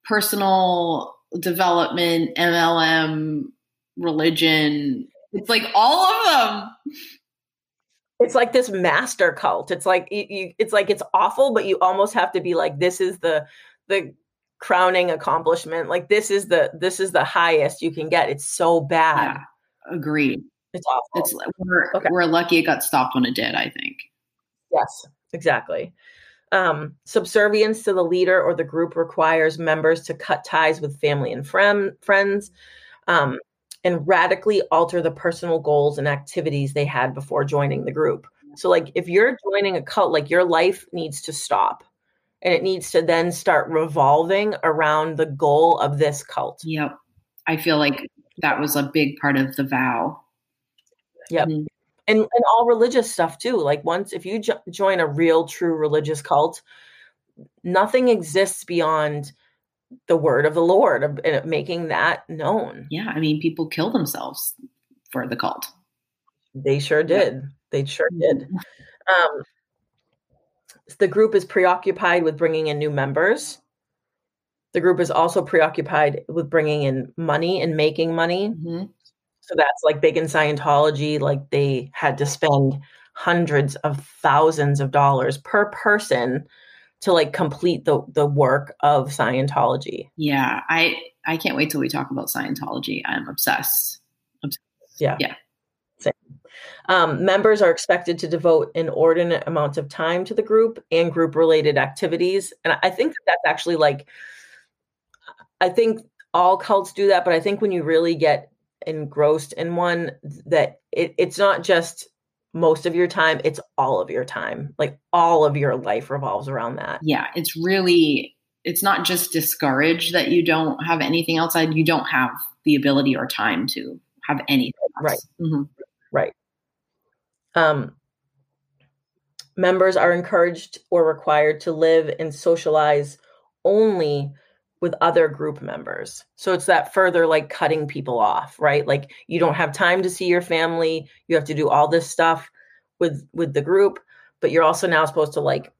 personal development, MLM, religion. It's like all of them. It's like this master cult. It's like you, you, it's like it's awful, but you almost have to be like, this is the the crowning accomplishment. Like this is the this is the highest you can get. It's so bad. Yeah, agreed. It's awful. It's we're okay. we're lucky it got stopped when it did. I think. Yes, exactly. Um, subservience to the leader or the group requires members to cut ties with family and friend, friends um, and radically alter the personal goals and activities they had before joining the group. So, like, if you're joining a cult, like, your life needs to stop and it needs to then start revolving around the goal of this cult. Yep. I feel like that was a big part of the vow. Yep. Mm-hmm and and all religious stuff too like once if you jo- join a real true religious cult nothing exists beyond the word of the lord and making that known. Yeah i mean people kill themselves for the cult. They sure did. Yeah. they sure did. Um, the group is preoccupied with bringing in new members. The group is also preoccupied with bringing in money and making money. Mm-hmm. So that's like big in Scientology. Like they had to spend hundreds of thousands of dollars per person to like complete the the work of Scientology. Yeah, I I can't wait till we talk about Scientology. I'm obsessed. obsessed. Yeah. Yeah. Um, members are expected to devote inordinate amounts of time to the group and group related activities. And I think that that's actually like, I think all cults do that, but I think when you really get engrossed in one that it, it's not just most of your time it's all of your time like all of your life revolves around that yeah it's really it's not just discouraged that you don't have anything outside you don't have the ability or time to have anything else. right mm-hmm. right um members are encouraged or required to live and socialize only with other group members. So it's that further like cutting people off, right? Like you don't have time to see your family, you have to do all this stuff with with the group, but you're also now supposed to like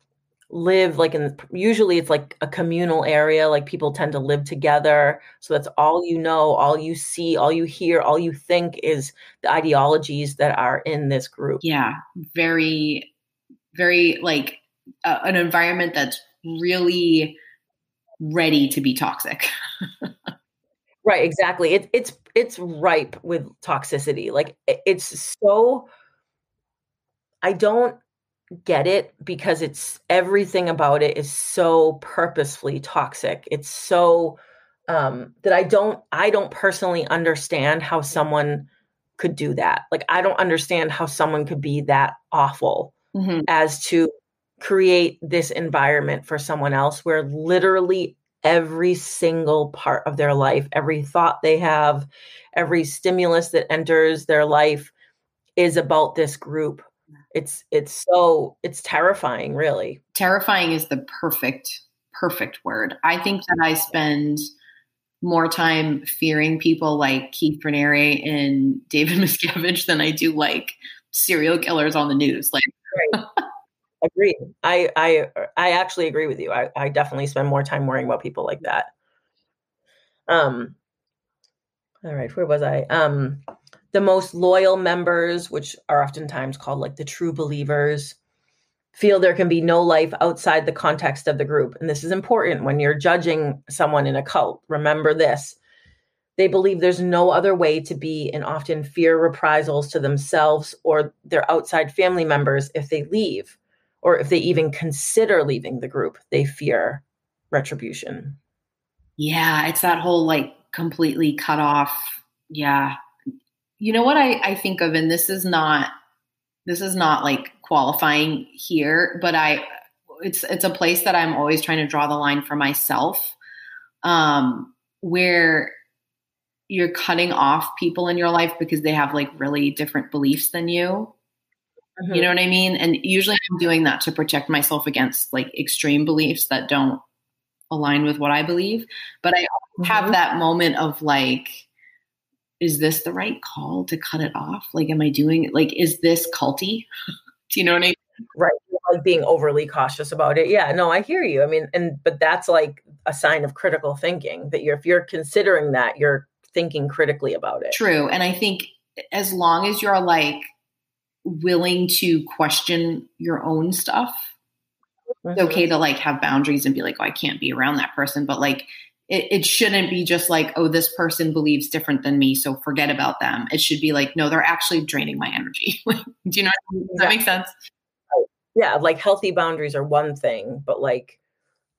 live like in usually it's like a communal area like people tend to live together so that's all you know all you see all you hear all you think is the ideologies that are in this group yeah very very like uh, an environment that's really ready to be toxic. right, exactly. It, it's it's ripe with toxicity. Like it's so I don't get it because it's everything about it is so purposefully toxic. It's so um that I don't I don't personally understand how someone could do that. Like I don't understand how someone could be that awful mm-hmm. as to create this environment for someone else where literally every single part of their life, every thought they have, every stimulus that enters their life is about this group. It's it's so it's terrifying, really. Terrifying is the perfect perfect word. I think that I spend more time fearing people like Keith Raniere and David Miscavige than I do like serial killers on the news. Like right. Agreed. I I I actually agree with you. I, I definitely spend more time worrying about people like that. Um all right, where was I? Um the most loyal members, which are oftentimes called like the true believers, feel there can be no life outside the context of the group. And this is important when you're judging someone in a cult. Remember this. They believe there's no other way to be and often fear reprisals to themselves or their outside family members if they leave or if they even consider leaving the group, they fear retribution. Yeah, it's that whole like completely cut off. Yeah. You know what I, I think of, and this is not this is not like qualifying here, but I it's it's a place that I'm always trying to draw the line for myself. Um, where you're cutting off people in your life because they have like really different beliefs than you Mm-hmm. You know what I mean? And usually I'm doing that to protect myself against like extreme beliefs that don't align with what I believe. But I mm-hmm. have that moment of like, is this the right call to cut it off? Like, am I doing it? Like, is this culty? Do you know what I mean? Right. Like being overly cautious about it. Yeah, no, I hear you. I mean, and but that's like a sign of critical thinking that you're if you're considering that, you're thinking critically about it. True. And I think as long as you're like willing to question your own stuff. Mm-hmm. It's okay to like have boundaries and be like, oh, I can't be around that person. But like, it, it shouldn't be just like, oh, this person believes different than me, so forget about them. It should be like, no, they're actually draining my energy. Do you know? Does yeah. that make sense? Yeah, like healthy boundaries are one thing, but like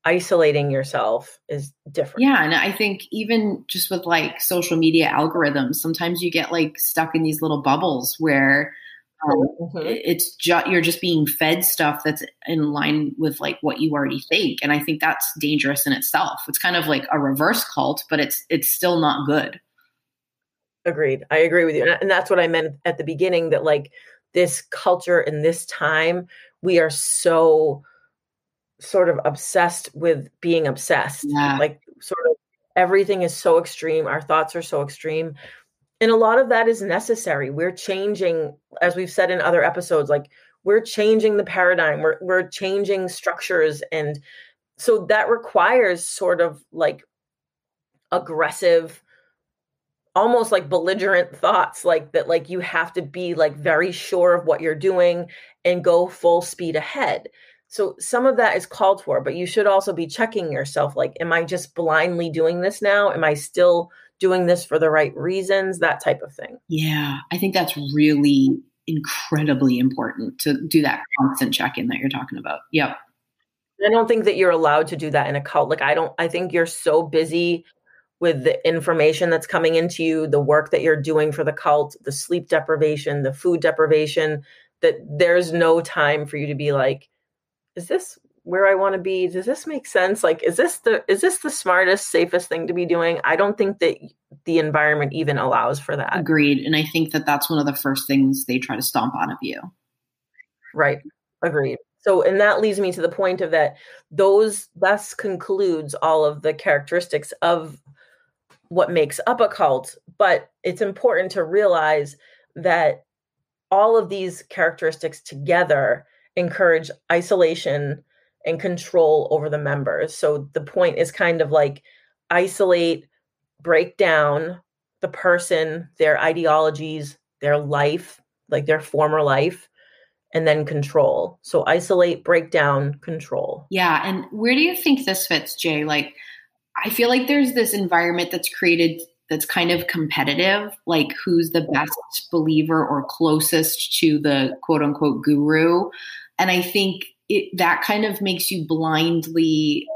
isolating yourself is different. Yeah, and I think even just with like social media algorithms, sometimes you get like stuck in these little bubbles where um, mm-hmm. It's just you're just being fed stuff that's in line with like what you already think, and I think that's dangerous in itself. It's kind of like a reverse cult, but it's it's still not good. Agreed. I agree with you, and that's what I meant at the beginning. That like this culture in this time, we are so sort of obsessed with being obsessed. Yeah. Like sort of everything is so extreme. Our thoughts are so extreme and a lot of that is necessary. We're changing as we've said in other episodes like we're changing the paradigm. We're, we're changing structures. And so that requires sort of like aggressive almost like belligerent thoughts like that like you have to be like very sure of what you're doing and go full speed ahead. So some of that is called for but you should also be checking yourself like am i just blindly doing this now? Am i still doing this for the right reasons, that type of thing. Yeah, I think that's really incredibly important to do that constant check in that you're talking about. Yep. I don't think that you're allowed to do that in a cult. Like I don't I think you're so busy with the information that's coming into you, the work that you're doing for the cult, the sleep deprivation, the food deprivation, that there's no time for you to be like, is this where I want to be? Does this make sense? Like, is this the is this the smartest, safest thing to be doing? I don't think that the environment even allows for that. Agreed. And I think that that's one of the first things they try to stomp out of you. Right. Agreed. So, and that leads me to the point of that those thus concludes all of the characteristics of what makes up a cult. But it's important to realize that all of these characteristics together encourage isolation and control over the members. So the point is kind of like isolate, break down the person, their ideologies, their life, like their former life, and then control. So isolate, break down, control. Yeah. And where do you think this fits, Jay? Like, I feel like there's this environment that's created that's kind of competitive, like who's the best believer or closest to the quote unquote guru. And I think it, that kind of makes you blindly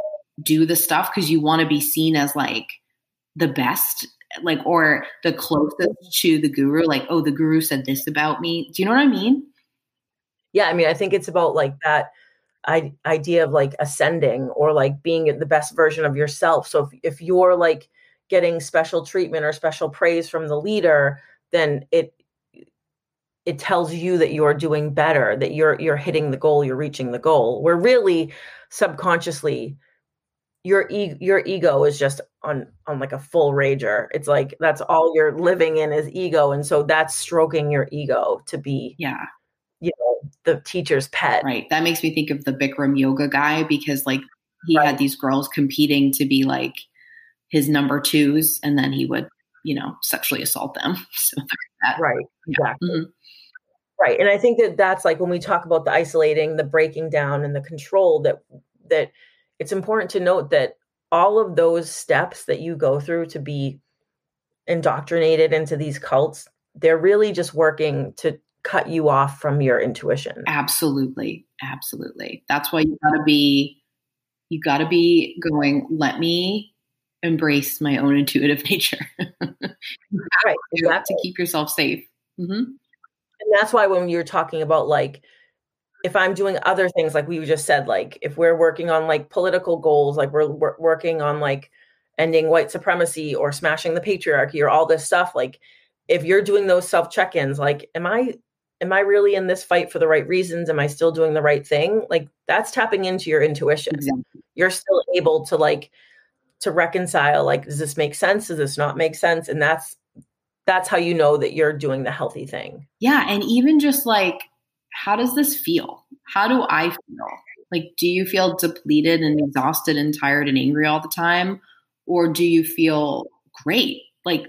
do the stuff because you want to be seen as like the best like or the closest to the guru like oh the guru said this about me. Do you know what i mean? Yeah i mean i think it's about like that I- idea of like ascending or like being the best version of yourself. So if, if you're like getting special treatment or special praise from the leader then it it tells you that you're doing better that you're you're hitting the goal you're reaching the goal where really subconsciously your e- your ego is just on on like a full rager. It's like that's all you're living in is ego and so that's stroking your ego to be yeah. you know the teacher's pet. Right. That makes me think of the bikram yoga guy because like he right. had these girls competing to be like his number twos and then he would you know sexually assault them. So right. Exactly. Mm-hmm. Right and i think that that's like when we talk about the isolating the breaking down and the control that that it's important to note that all of those steps that you go through to be indoctrinated into these cults they're really just working to cut you off from your intuition absolutely absolutely that's why you got to be you got to be going let me embrace my own intuitive nature right exactly. You have to keep yourself safe mm-hmm. That's why when you're talking about like if I'm doing other things, like we just said, like if we're working on like political goals, like we're, we're working on like ending white supremacy or smashing the patriarchy or all this stuff, like if you're doing those self check-ins, like am I am I really in this fight for the right reasons? Am I still doing the right thing? Like that's tapping into your intuition. Exactly. You're still able to like to reconcile like does this make sense? Does this not make sense? And that's that's how you know that you're doing the healthy thing. Yeah, and even just like how does this feel? How do I feel? Like, do you feel depleted and exhausted and tired and angry all the time? Or do you feel great? Like,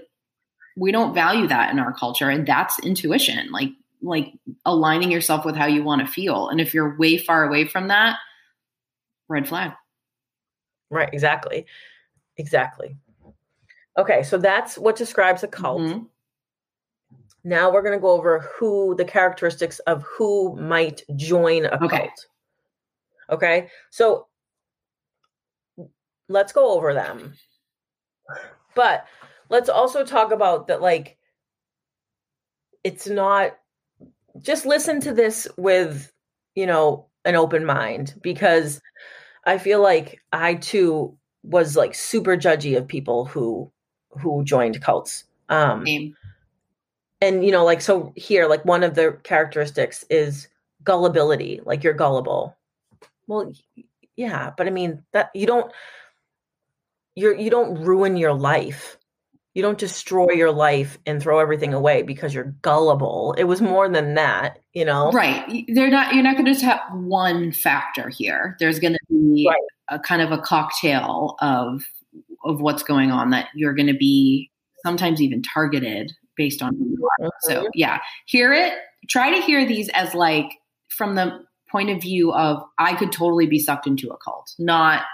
we don't value that in our culture. And that's intuition, like, like aligning yourself with how you want to feel. And if you're way far away from that, red flag. Right. Exactly. Exactly. Okay. So that's what describes a cult. Mm-hmm. Now we're going to go over who the characteristics of who might join a okay. cult. Okay. So let's go over them. But let's also talk about that, like, it's not just listen to this with, you know, an open mind because I feel like I too was like super judgy of people who who joined cults. Um Same. and you know like so here like one of the characteristics is gullibility like you're gullible. Well yeah but i mean that you don't you're you don't ruin your life. You don't destroy your life and throw everything away because you're gullible. It was more than that you know? Right. They're not you're not going to just have one factor here. There's going to be right. a kind of a cocktail of of what's going on that you're going to be sometimes even targeted based on who you are. So mm-hmm. yeah, hear it. Try to hear these as like from the point of view of I could totally be sucked into a cult, not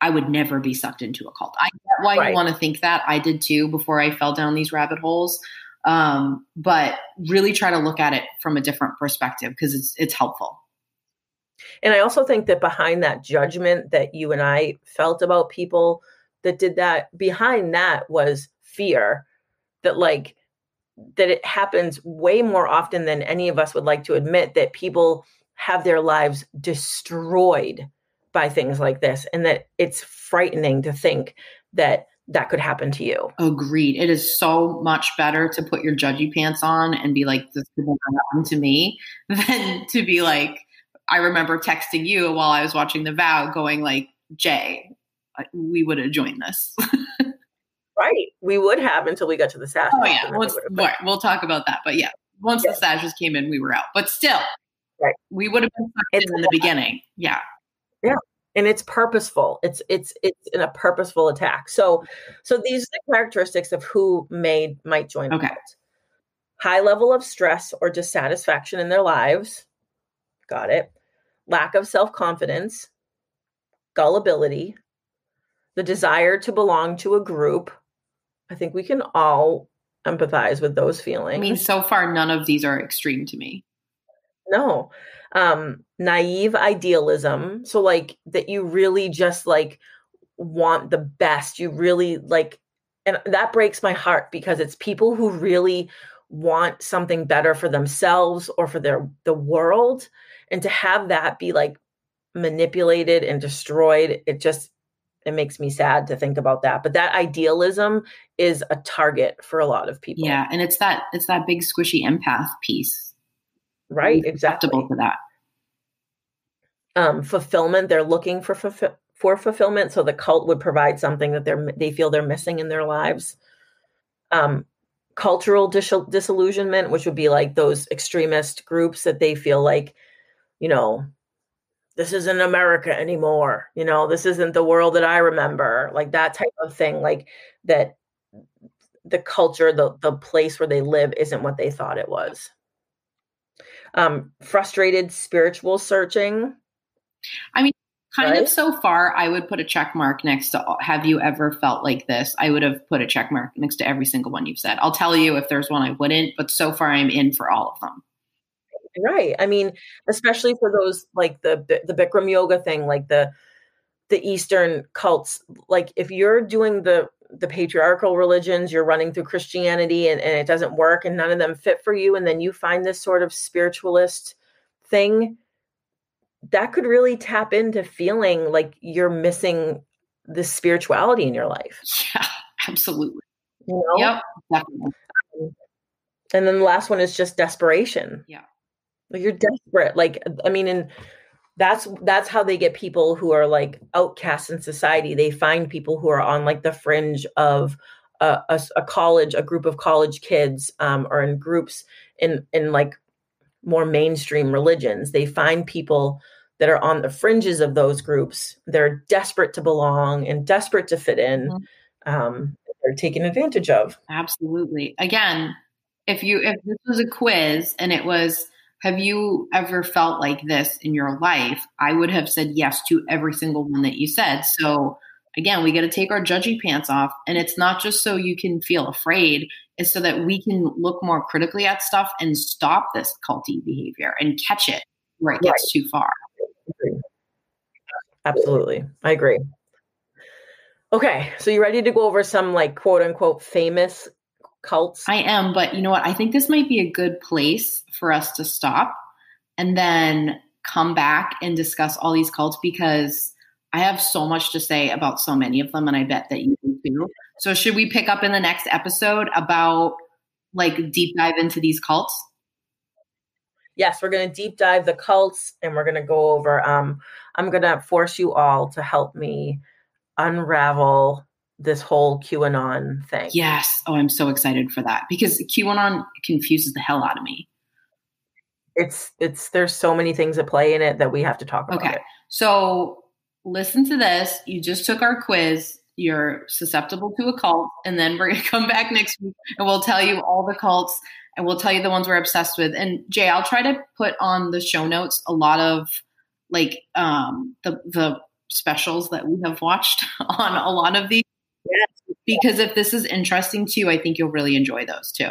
I would never be sucked into a cult. I get why right. you want to think that. I did too before I fell down these rabbit holes. Um, but really try to look at it from a different perspective because it's it's helpful. And I also think that behind that judgment that you and I felt about people that did that behind that was fear that like that it happens way more often than any of us would like to admit that people have their lives destroyed by things like this and that it's frightening to think that that could happen to you. Agreed. It is so much better to put your judgy pants on and be like, this could happen to me than to be like, I remember texting you while I was watching The Vow going like, Jay, we would have joined this. right. We would have until we got to the sash. Oh yeah. We'll, we'll talk about that. But yeah, once yeah. the sashes came in, we were out. But still, right. we would have been in the beginning. Yeah. Yeah and it's purposeful it's it's it's in a purposeful attack so so these are the characteristics of who may might join okay high level of stress or dissatisfaction in their lives got it lack of self-confidence gullibility the desire to belong to a group i think we can all empathize with those feelings i mean so far none of these are extreme to me. No. Um naive idealism so like that you really just like want the best you really like and that breaks my heart because it's people who really want something better for themselves or for their the world and to have that be like manipulated and destroyed it just it makes me sad to think about that but that idealism is a target for a lot of people. Yeah and it's that it's that big squishy empath piece. Right exactly. to that. Um, fulfillment they're looking for fulfill- for fulfillment so the cult would provide something that they're they feel they're missing in their lives. Um, cultural dis- disillusionment which would be like those extremist groups that they feel like you know this isn't america anymore you know this isn't the world that i remember like that type of thing like that the culture the the place where they live isn't what they thought it was um, frustrated spiritual searching. I mean, kind right? of so far, I would put a check mark next to have you ever felt like this? I would have put a check mark next to every single one you've said. I'll tell you if there's one I wouldn't, but so far I'm in for all of them. Right. I mean, especially for those like the the Bikram yoga thing, like the the Eastern cults. Like if you're doing the the patriarchal religions you're running through christianity and, and it doesn't work and none of them fit for you and then you find this sort of spiritualist thing that could really tap into feeling like you're missing the spirituality in your life yeah absolutely you know? yep definitely. Um, and then the last one is just desperation yeah like you're desperate like i mean and that's that's how they get people who are like outcasts in society. They find people who are on like the fringe of a, a, a college a group of college kids um, or in groups in in like more mainstream religions. They find people that are on the fringes of those groups. They're desperate to belong and desperate to fit in mm-hmm. um, they're taken advantage of. Absolutely. Again if you if this was a quiz and it was have you ever felt like this in your life? I would have said yes to every single one that you said. So again, we got to take our judgy pants off. And it's not just so you can feel afraid, it's so that we can look more critically at stuff and stop this culty behavior and catch it where it gets right. too far. Absolutely. I agree. Okay. So you ready to go over some like quote unquote famous cults? I am, but you know what? I think this might be a good place for us to stop and then come back and discuss all these cults because I have so much to say about so many of them, and I bet that you do too. So, should we pick up in the next episode about like deep dive into these cults? Yes, we're going to deep dive the cults and we're going to go over. Um, I'm going to force you all to help me unravel this whole QAnon thing. Yes. Oh, I'm so excited for that because QAnon confuses the hell out of me. It's it's there's so many things at play in it that we have to talk about. Okay. It. So listen to this. You just took our quiz. You're susceptible to a cult, and then we're gonna come back next week and we'll tell you all the cults and we'll tell you the ones we're obsessed with. And Jay, I'll try to put on the show notes a lot of like um the the specials that we have watched on a lot of these. Because if this is interesting to you, I think you'll really enjoy those too.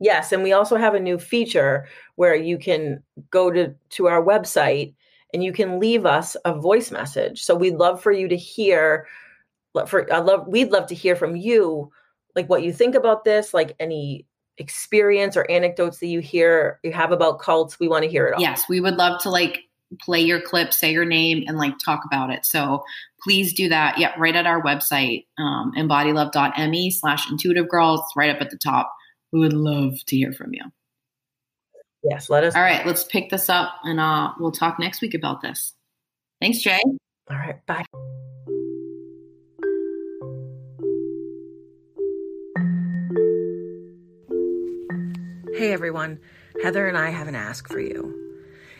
Yes, and we also have a new feature where you can go to to our website and you can leave us a voice message. So we'd love for you to hear for I love we'd love to hear from you like what you think about this, like any experience or anecdotes that you hear you have about cults. We want to hear it all. Yes, we would love to like play your clip, say your name, and like talk about it. So please do that. Yeah, right at our website, um, embodylove.me slash intuitive girls, right up at the top. We would love to hear from you. Yes, let us. All right, let's pick this up and uh, we'll talk next week about this. Thanks, Jay. All right, bye. Hey everyone, Heather and I have an ask for you.